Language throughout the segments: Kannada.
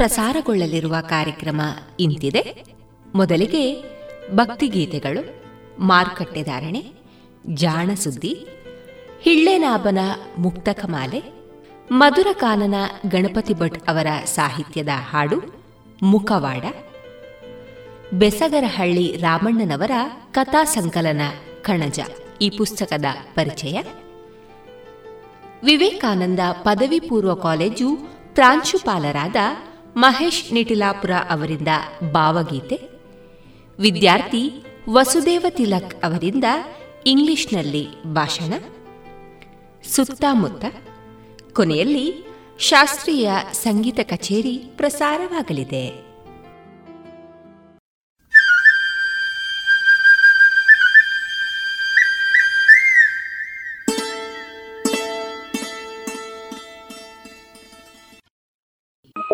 ಪ್ರಸಾರಗೊಳ್ಳಲಿರುವ ಕಾರ್ಯಕ್ರಮ ಇಂತಿದೆ. ಮೊದಲಿಗೆ ಭಕ್ತಿಗೀತೆಗಳು ಮಾರುಕಟ್ಟೆದಾರಣೆ ಜಾಣಸುದ್ದಿ ಹಿಳ್ಳೆನಾಭನ ಮುಕ್ತಕಮಾಲೆ ಮಧುರಕಾನನ ಗಣಪತಿ ಭಟ್ ಅವರ ಸಾಹಿತ್ಯದ ಹಾಡು, ಮುಖವಾಡ, ಬೆಸಗರಹಳ್ಳಿ ರಾಮಣ್ಣನವರ ಕಥಾ ಸಂಕಲನ ಕಣಜ ಈ ಪುಸ್ತಕದ ಪರಿಚಯ. ವಿವೇಕಾನಂದ ಪದವಿ ಪೂರ್ವ ಕಾಲೇಜು ಪ್ರಾಂಶುಪಾಲರಾದ ಮಹೇಶ್ ನಿಟಿಲಾಪುರ ಅವರಿಂದ ಭಾವಗೀತೆ. ವಿದ್ಯಾರ್ಥಿ ವಸುದೇವ ತಿಲಕ್ ಅವರಿಂದ ಇಂಗ್ಲಿಷ್ನಲ್ಲಿ ಭಾಷಣ. ಸುತ್ತಮುತ್ತ ಕೊನೆಯಲ್ಲಿ ಶಾಸ್ತ್ರೀಯ ಸಂಗೀತ ಕಚೇರಿ ಪ್ರಸಾರವಾಗಲಿದೆ.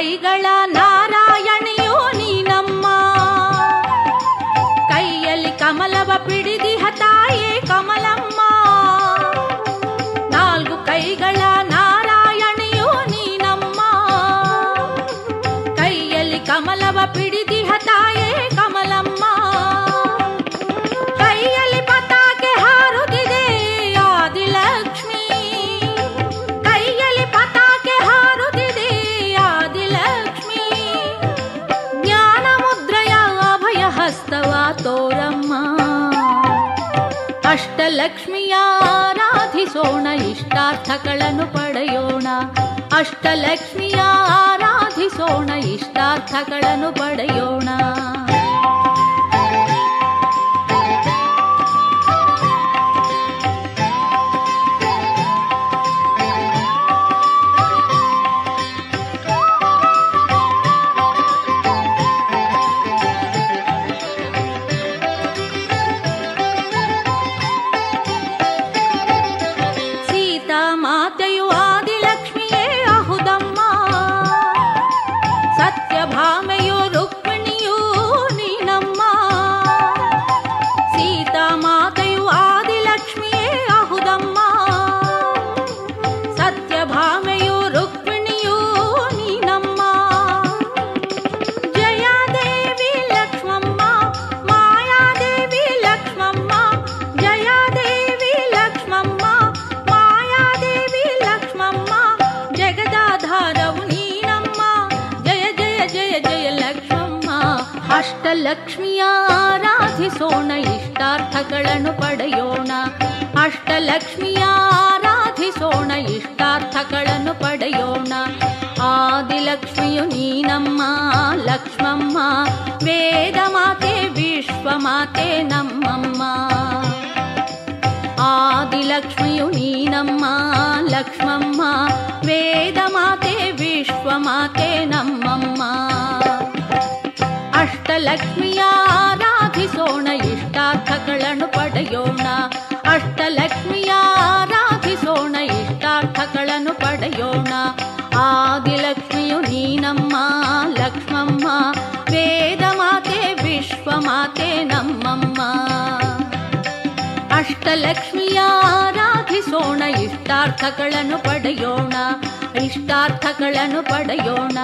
ಕೈಗಳ ನಾರಾಯಣಿಯೋ ಆರಾಧಿಸೋಣ ಇಷ್ಟಾರ್ಥಗಳನ್ನು ಪಡೆಯೋಣ. ಅಷ್ಟಲಕ್ಷ್ಮಿಯ ಆರಾಧಿಸೋಣ ಇಷ್ಟಾರ್ಥಗಳನ್ನು ಪಡೆಯೋಣ. ಇಷ್ಟಾರ್ಥಗಳನ್ನು ಪಡೆಯೋಣ ಇಷ್ಟಾರ್ಥಗಳನ್ನು ಪಡೆಯೋಣ.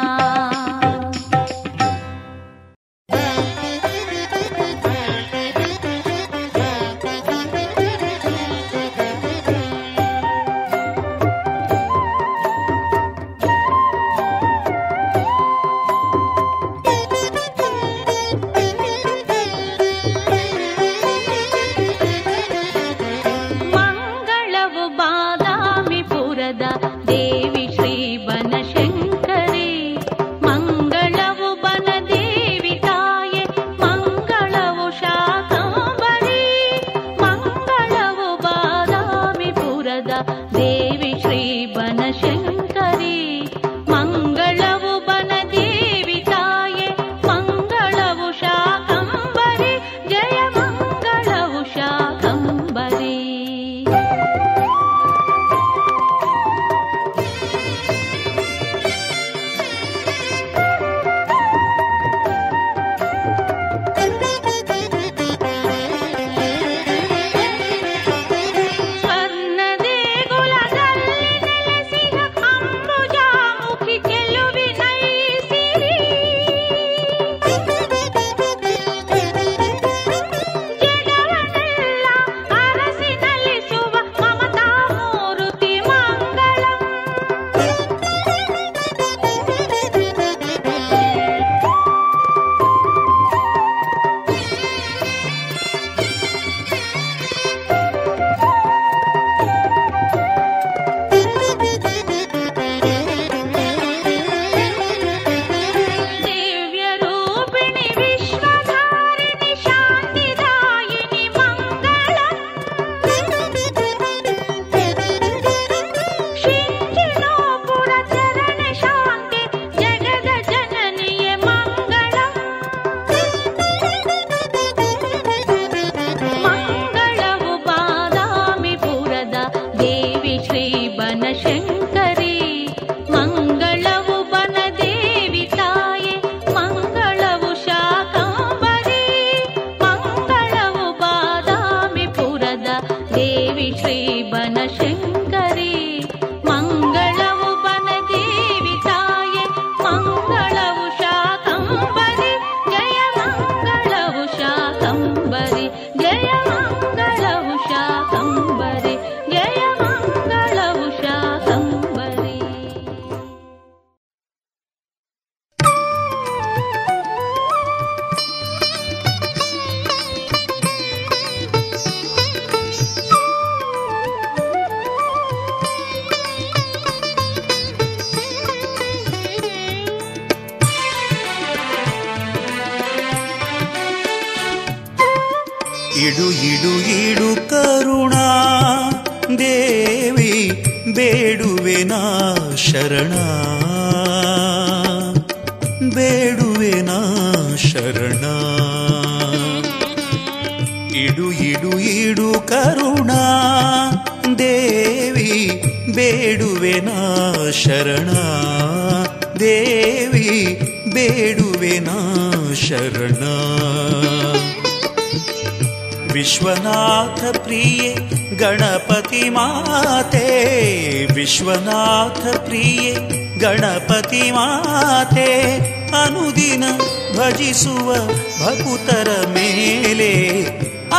ಭಜಿಸುವ ಭಕುತರ ಮೇಲೆ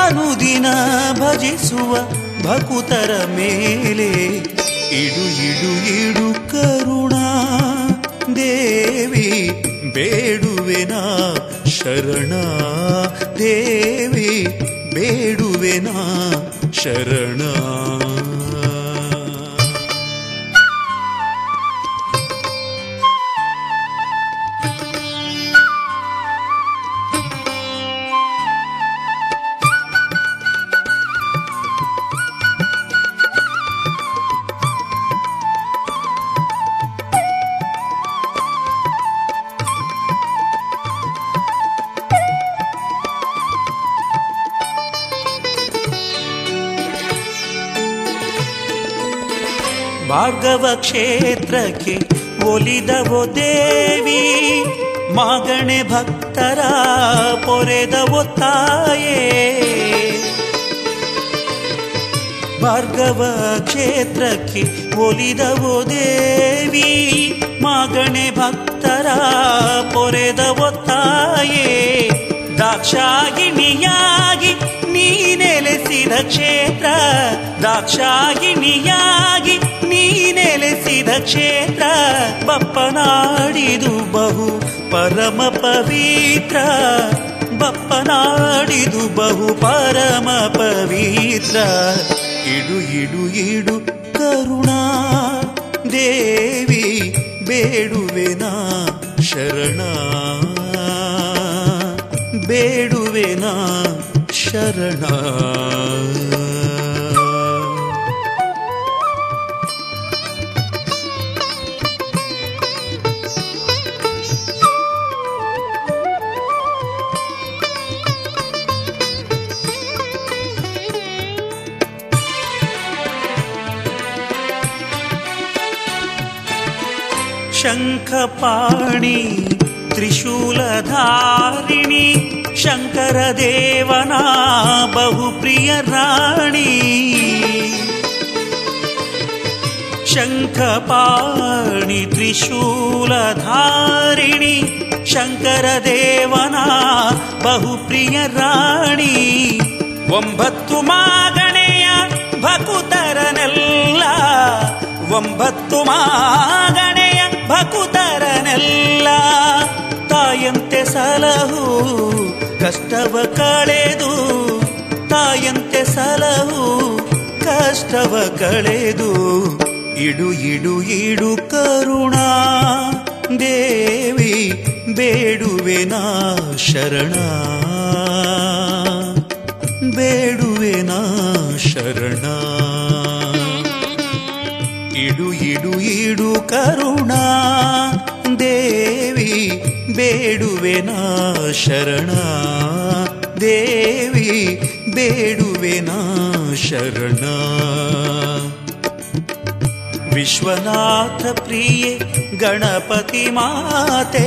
ಅನುದಿನ ಭಜಿಸುವ ಭಕುತರ ಮೇಲೆ. ಇಡು ಇಡು ಇಡು ಕರುಣ. ಭಾರ್ಗವ ಕ್ಷೇತ್ರಕ್ಕೆ ಒಲಿದವೋ ದೇವಿ, ಮಾಗಣೆ ಭಕ್ತರ ಪೊರೆದವೋ ತಾಯೇ. ಭಾರ್ಗವ ಕ್ಷೇತ್ರಕ್ಕೆ ಒಲಿದವೋ ದೇವಿ, ಮಾಗಣೆ ಭಕ್ತರ ಪೊರೆದವೋ ತಾಯೇ. ದಾಕ್ಷಾಯಿಣಿಯಾಗಿ ನೀ ನೆಲೆಸಿದ ಕ್ಷೇತ್ರ ದಾಕ್ಷಾಯಿಣಿಯಾಗಿ ನೀ ನೆಲೆಸಿದ ಕ್ಷೇತ್ರ, ಬಪ್ಪನಾಡಿದು ಬಹು ಪರಮ ಪವಿತ್ರ, ಬಪ್ಪನಾಡಿದು ಬಹು ಪರಮ ಪವಿತ್ರ. ಇಡು ಇಡು ಇಡು ಕರುಣಾ ದೇವಿ ಬೇಡುವೆನಾ ಶರಣ ಬೇಡುವೆನಾ शरण। शङ्खपाणि त्रिशूलधारिणी ಶಂಕರ ದೇವನ ಬಹುಪ್ರಿಯ ರಾಣಿ ಶಂಖಪಾಣಿ ತ್ರಿಶೂಲಧಾರಿಣಿ ಶಂಕರ ದೇವನ ಬಹುಪ್ರಿಯ ರಾಣಿ ಒಂಬತ್ತು ಮಾಗಣೆಯ ಭಕುತರನೆಲ್ಲ, ಒಂಬತ್ತು ಮಾಗಣೆಯ ಭಕುತರನೆಲ್ಲ, ತಾಯಂತೆ ಸಲಹು ಕಷ್ಟವ ಕಳೆದು ತಾಯಂತೆ ಸಲಹು, ಕಷ್ಟವ ಕಳೆದು ಇಡು ಇಡು ಇಡು ಕರುಣಾ. ದೇವಿ ಬೇಡುವೆನಾ ಶರಣ. ಬೇಡುವೆನಾ ಶರಣ. ಇಡು ಇಡು ಇಡು ಕರುಣಾ. ದೇವಿ ಬೇಡುವೆನಾ ಶರಣ. ದೇವಿ ಬೇಡುವೆನಾ ಶರಣ. ವಿಶ್ವನಾಥ ಪ್ರಿಯೆ, ಗಣಪತಿ ಮಾತೆ.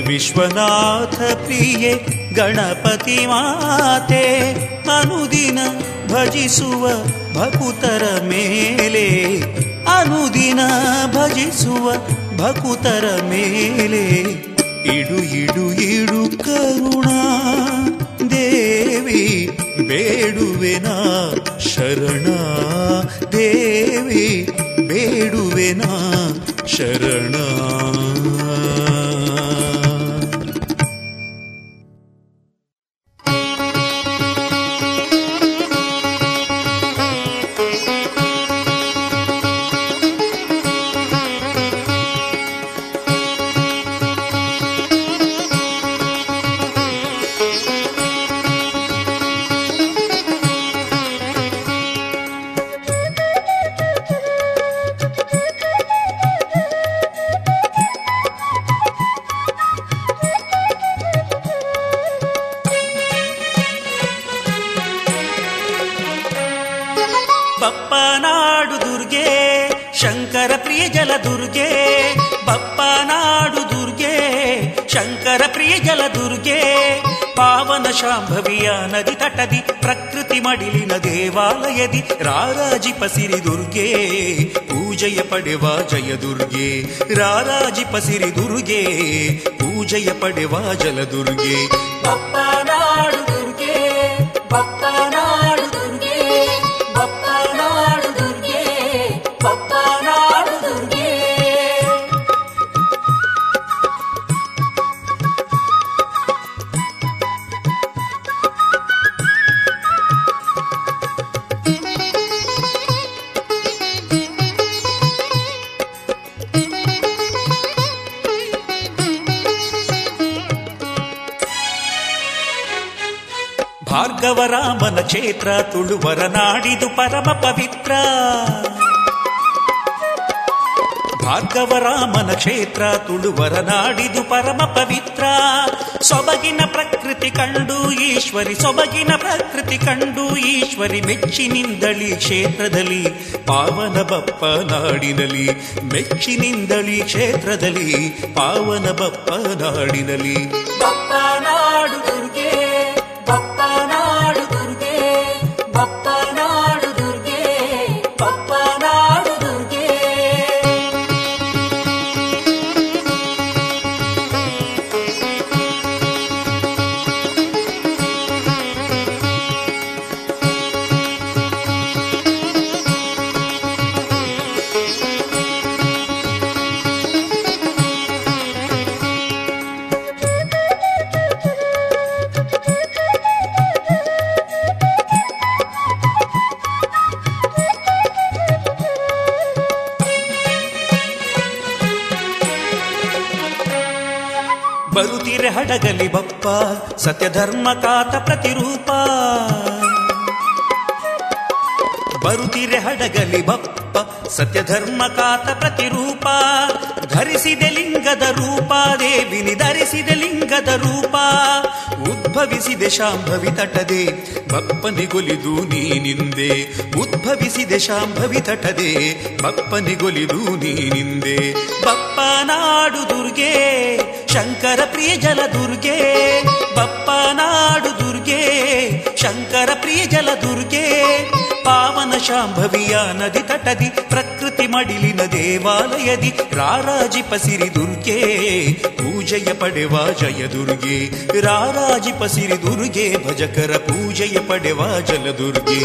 ವಿಶ್ವನಾಥ ಪ್ರಿಯೆ, ಗಣಪತಿ ಮಾತೆ. ಅನುದಿನ ಭಜಿಸುವ ಭಕುತರ ಮೇಲೆ. ಅನುದಿನ ಭಜಿಸುವ ಭಕುತರ ಮೇಲೆ. ಇಡು ಇಡು ಇಡು ಕರುಣಾ. ದೇವಿ ಬೇಡುವೆನಾ ಶರಣ. ದೇವಿ ಬೇಡುವೆನಾ ಶರಣ. ಶಂಕರ ಪ್ರಿಯ ಜಲ ದುರ್ಗೆ ಬಪ್ಪನಾಡು ದುರ್ಗೆ ಶಂಕರ ಪ್ರಿಯ ಜಲ ದುರ್ಗೆ ಪಾವನ ಶಾಂಭವಿಯ ನದಿ ತಟದಿ ಪ್ರಕೃತಿ ಮಡಿಲಿನ ದೇವಾಲಯದಿ ರಾರಾಜಿಪ ಸಿರಿ ದುರ್ಗೆ ಪೂಜೆಯ ಪಡೆವ ಜಯ ದುರ್ಗೆ ರಾರಾಜಿಪ ಸಿರಿ ದುರ್ಗೆ ಪೂಜೆಯ ಪಡೆವ ಜಲ ದುರ್ಗೆ ಕ್ಷೇತ್ರ ತುಳುವರ ನಾಡಿದು ಪರಮ ಪವಿತ್ರ. ಭಾರ್ಗವರಾಮನ ಕ್ಷೇತ್ರ ತುಳುವರ ನಾಡಿದು ಪರಮ ಪವಿತ್ರ. ಸೊಬಗಿನ ಪ್ರಕೃತಿ ಕಂಡು ಈಶ್ವರಿ, ಸೊಬಗಿನ ಪ್ರಕೃತಿ ಕಂಡು ಈಶ್ವರಿ ಮೆಚ್ಚಿನಿಂದಳಿ ಕ್ಷೇತ್ರದಲ್ಲಿ, ಪಾವನ ಬಪ್ಪ ನಾಡಿನಲ್ಲಿ ಮೆಚ್ಚಿನಿಂದಳಿ ಕ್ಷೇತ್ರದಲ್ಲಿ, ಪಾವನ ಬಪ್ಪ ನಾಡಿನಲ್ಲಿ. ಸತ್ಯಧರ್ಮ ಕಾತ ಪ್ರತಿರೂಪ. ಬರುತ್ತಿರೆ ಹಡಗಲಿ ಬಪ್ಪ ಸತ್ಯಧರ್ಮ ಕಾತ ಪ್ರತಿರೂಪ. ಧರಿಸಿದೆ ಲಿಂಗದ ರೂಪ, ದೇವಿನಿ ಧರಿಸಿದೆ ಲಿಂಗದ ರೂಪ. ಉದ್ಭವಿಸಿದೆ ಶಾಂಭವಿ ತಟದೆ ಬಪ್ಪನಿಗೊಲಿದು ನೀನಿಂದೆ ಉದ್ಭವಿಸಿದೆ ಶಾಂಭವಿ ತಟದೆ ಬಪ್ಪನಿಗೊಲಿದು ನೀನಿಂದೆ ಬಪ್ಪ ನಾಡು ದುರ್ಗೆ, ಶಂಕರ ಪ್ರಿಯ ಜಲ ದುರ್ಗೆ. ಬಪ್ಪ ನಾಡು ದುರ್ಗೆ, ಶಂಕರ ಪ್ರಿಯ ಜಲ ದುರ್ಗೆ, ಪಾವನ ಶಾಂಭವಿಯ ನದಿ ತಟದಿ, ಪ್ರಕೃತಿ ಮಡಿಲಿನ ದೇವಾಲಯದಿ, ರಾರಾಜಿ ಪಸಿರಿ ದುರ್ಗೆ, ಪೂಜೆಯ ಪಡೆವ ಜಯ ದುರ್ಗೆ, ರಾರಾಜಿ ಪಸಿರಿ ದುರ್ಗೆ, ಭಜಕರ ಪೂಜೆಯ ಪಡೆವ ಜಲ ದುರ್ಗೆ.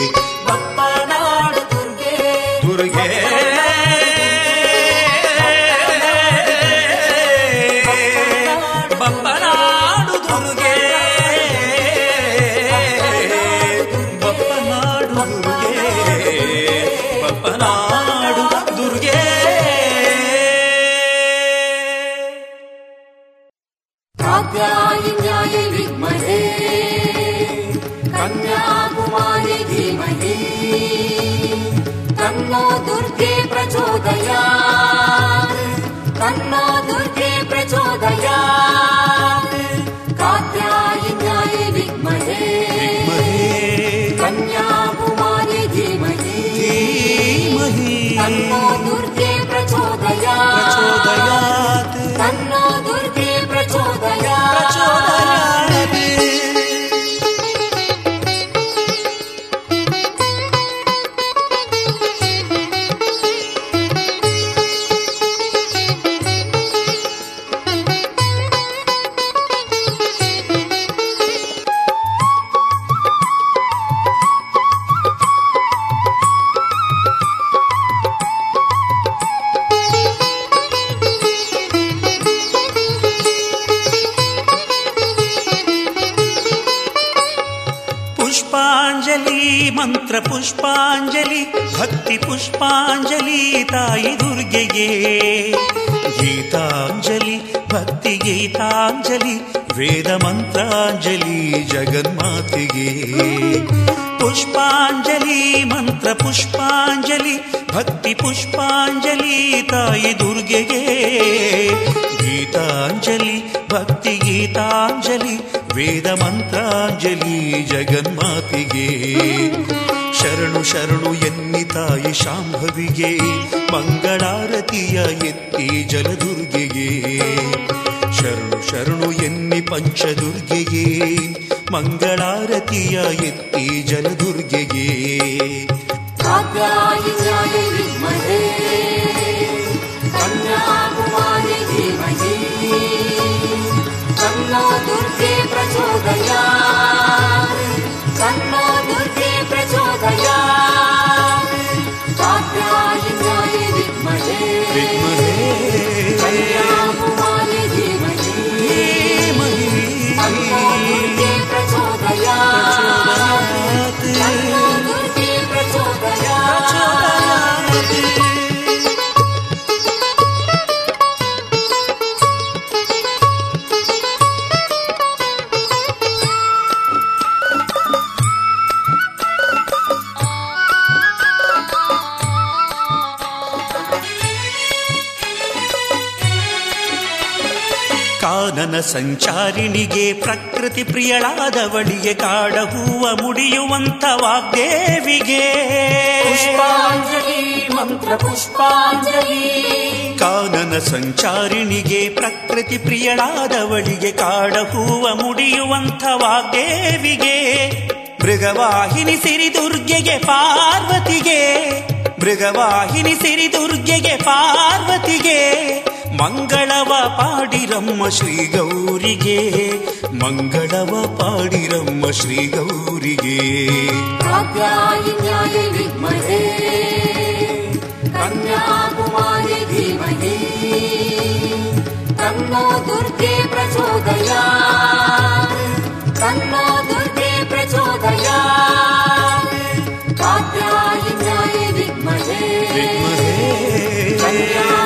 ಕರಾವಳಿಗೆ ಕಾಡ ಹೂವ ಮುಡಿಯುವಂತ ವಾಗ್ದೇವಿಗೆ. ಪುಷ್ಪಾಂಜಲಿ ಮಂತ್ರ ಪುಷ್ಪಾಂಜಲಿ. ಕಾನನ ಸಂಚಾರಿಣಿಗೆ ಪ್ರಕೃತಿ ಪ್ರಿಯಳಾದವಳಿಗೆ ಕಾಡ ಹೂವ ಮುಡಿಯುವಂಥ ವಾಗ್ದೇವಿಗೆ. ಮೃಗವಾಹಿನಿ ಸಿರಿದುರ್ಗೆಗೆ ಪಾರ್ವತಿಗೆ. ಮೃಗವಾಹಿನಿ ಸಿರಿದುರ್ಗೆಗೆ ಪಾರ್ವತಿಗೆ. ಮಂಗಳವ ಪಾಡಿರಮ್ಮ ಶ್ರೀ ಗೌರಿಗೆ ಮಂಗಳವ ಪಾಡಿರಮ್ಮ ಶ್ರೀ ಗೌರಿಗೆ कात्यायिन्याय विद्महे कन्याकुमारी धीमहि तन्नो दुर्गे प्रचोदयात् तन्नो दुर्गे प्रचोदयात् कात्यायिन्याय विद्महे कन्याकुमारी धीमहि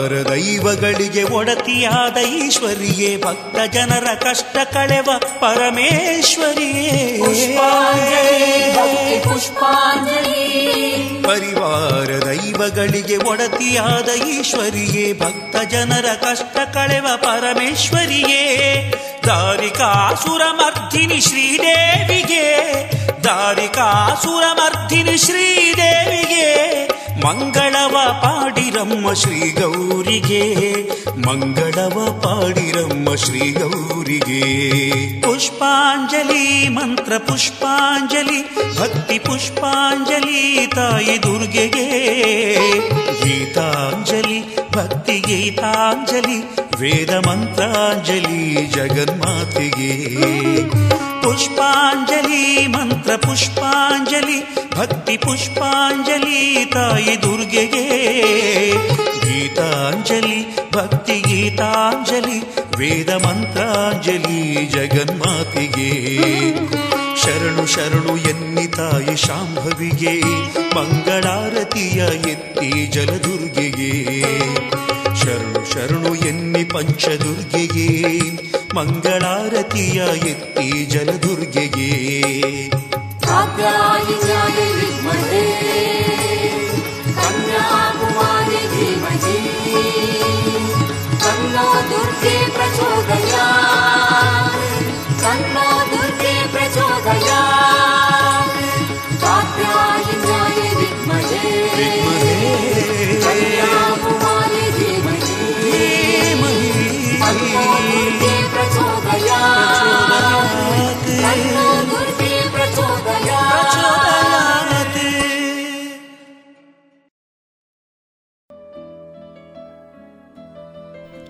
ಪರ ದೈವಗಳಿಗೆ ಒಡತಿಯಾದ ಈಶ್ವರಿಯೇ ಭಕ್ತ ಜನರ ಕಷ್ಟ ಕಳೆವ ಪರಮೇಶ್ವರಿಯೇ. ಪುಷ್ಪಾಂಜಲಿ ಪರಿವಾರ ದೈವಗಳಿಗೆ ಒಡತಿಯಾದ ಈಶ್ವರಿಯೇ ಭಕ್ತ ಜನರ ಕಷ್ಟ ಕಳೆವ ಪರಮೇಶ್ವರಿಯೇ. ದಾರಿಕಾಸುರಮರ್ಧಿನಿ ಶ್ರೀದೇವಿಗೆ ದಾರಿಕಾಸುರಮರ್ಧಿನಿ ಶ್ರೀದೇವಿಗೆ ಮಂಗಳವ ಪಾಡಿರಮ್ಮ ಶ್ರೀ ಗೌರಿಗೆ ಮಂಗಳವ ಪಾಡಿರಮ್ಮ ಶ್ರೀ ಗೌರಿಗೆ ಪುಷ್ಪಾಂಜಲಿ, ಮಂತ್ರ ಪುಷ್ಪಾಂಜಲಿ, ಭಕ್ತಿ ಪುಷ್ಪಾಂಜಲಿ ತಾಯಿ ದುರ್ಗೆಗೆ. ಗೀತಾಂಜಲಿ, ಭಕ್ತಿ ಗೀತಾಂಜಲಿ, ವೇದ ಮಂತ್ರಾಂಜಲಿ, ಜಗನ್ಮಾತೆಗೆ. ಪುಷ್ಪಾಂಜಲಿ, ಮಂತ್ರ ಪುಷ್ಪಾಂಜಲಿ, ಭಕ್ತಿ ಪುಷ್ಪಾಂಜಲಿ ತಾಯಿ ದುರ್ಗೆಗೆ. ಗೀತಾಂಜಲಿ, ಭಕ್ತಿ ಗೀತಾಂಜಲಿ, ವೇದ ಮಂತ್ರಾಂಜಲಿ ಜಗನ್ಮಾತಿಗೆ. ಶರಣು ಶರಣು ಎನ್ನಿ ತಾಯಿ ಶಾಂಭವಿಗೆ, ಮಂಗಳಾರತಿಯ ಎತ್ತಿ ಜಲದುರ್ಗೆಗೆ. ಶರಣು ಶರಣು ಎನ್ನಿ ಪಂಚದುರ್ಗೆಗೆ. ಮಂಗಳಾರತಿಯ ಎತ್ತಿ ಜಲದುರ್ಗೆಗೆ.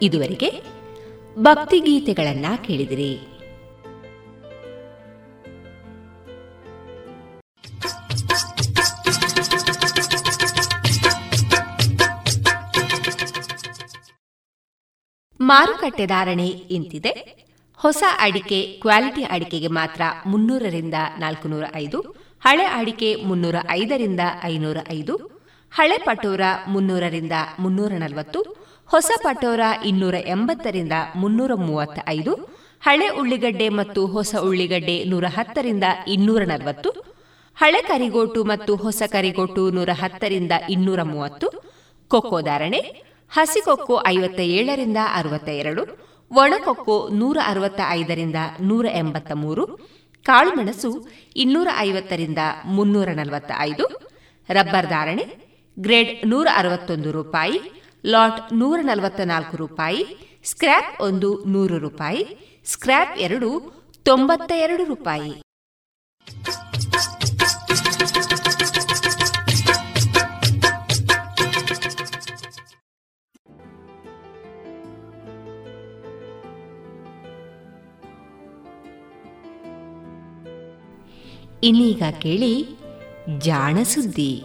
ಇದುವರೆಗೆ ಭಕ್ತಿಗೀತೆಗಳನ್ನ ಕೇಳಿದಿರಿ. ಮಾರುಕಟ್ಟೆ ಧಾರಣೆ ಇಂತಿದೆ. ಹೊಸ ಅಡಿಕೆ, ಕ್ವಾಲಿಟಿ ಅಡಿಕೆಗೆ ಮಾತ್ರ ಮುನ್ನೂರರಿಂದ ನಾಲ್ಕುನೂರ ಐದು, ಹಳೆ ಅಡಿಕೆ ಮುನ್ನೂರ ಐದರಿಂದ ಐನೂರ ಐದು, ಹಳೆ ಪಟೋರ ಮುನ್ನೂರರಿಂದ ಮುನ್ನೂರ ನಲವತ್ತು ಹೊಸ ಪಟೋರ ಇನ್ನೂರ ಎಂಬತ್ತರಿಂದ ಮುನ್ನೂರ ಮೂವತ್ತ ಐದು ಹಳೆ ಉಳ್ಳಿಗಡ್ಡೆ ಮತ್ತು ಹೊಸ ಉಳ್ಳಿಗಡ್ಡೆ ನೂರ ಹತ್ತರಿಂದ ಇನ್ನೂರ ನಲವತ್ತು, ಹಳೆ ಕರಿಗೋಟು ಮತ್ತು ಹೊಸ ಕರಿಗೋಟು ನೂರ ಹತ್ತರಿಂದ ಇನ್ನೂರ ಮೂವತ್ತು, ಕೊಕ್ಕೋ ಧಾರಣೆ ಹಸಿಕೊಕ್ಕೋ ಐವತ್ತ ಏಳರಿಂದ ಅರವತ್ತ ಎರಡು ಒಣಕೊಕ್ಕೋ ನೂರ ಅರವತ್ತ ಐದರಿಂದ ನೂರ ಎಂಬತ್ತ ಮೂರು ಕಾಳುಮೆಣಸು ಇನ್ನೂರ ಐವತ್ತರಿಂದ ಮುನ್ನೂರ ನಲವತ್ತ ಐದು ರಬ್ಬರ್ ಧಾರಣೆ, ಗ್ರೇಡ್ ನೂರ ಅರವತ್ತೊಂದು ರೂಪಾಯಿ ಲಾಟ್ ನೂರ ನಲವತ್ತ ನಾಲ್ಕು ರೂಪಾಯಿ, ಸ್ಕ್ರ್ಯಾಪ್ ಒಂದು ನೂರು ರೂಪಾಯಿ, ಸ್ಕ್ರ್ಯಾಪ್ ಎರಡು ತೊಂಬತ್ತ ಎರಡು ರೂಪಾಯಿ. ಇನ್ನೀಗ ಕೇಳಿ ಜಾಣ ಸುದ್ದಿ.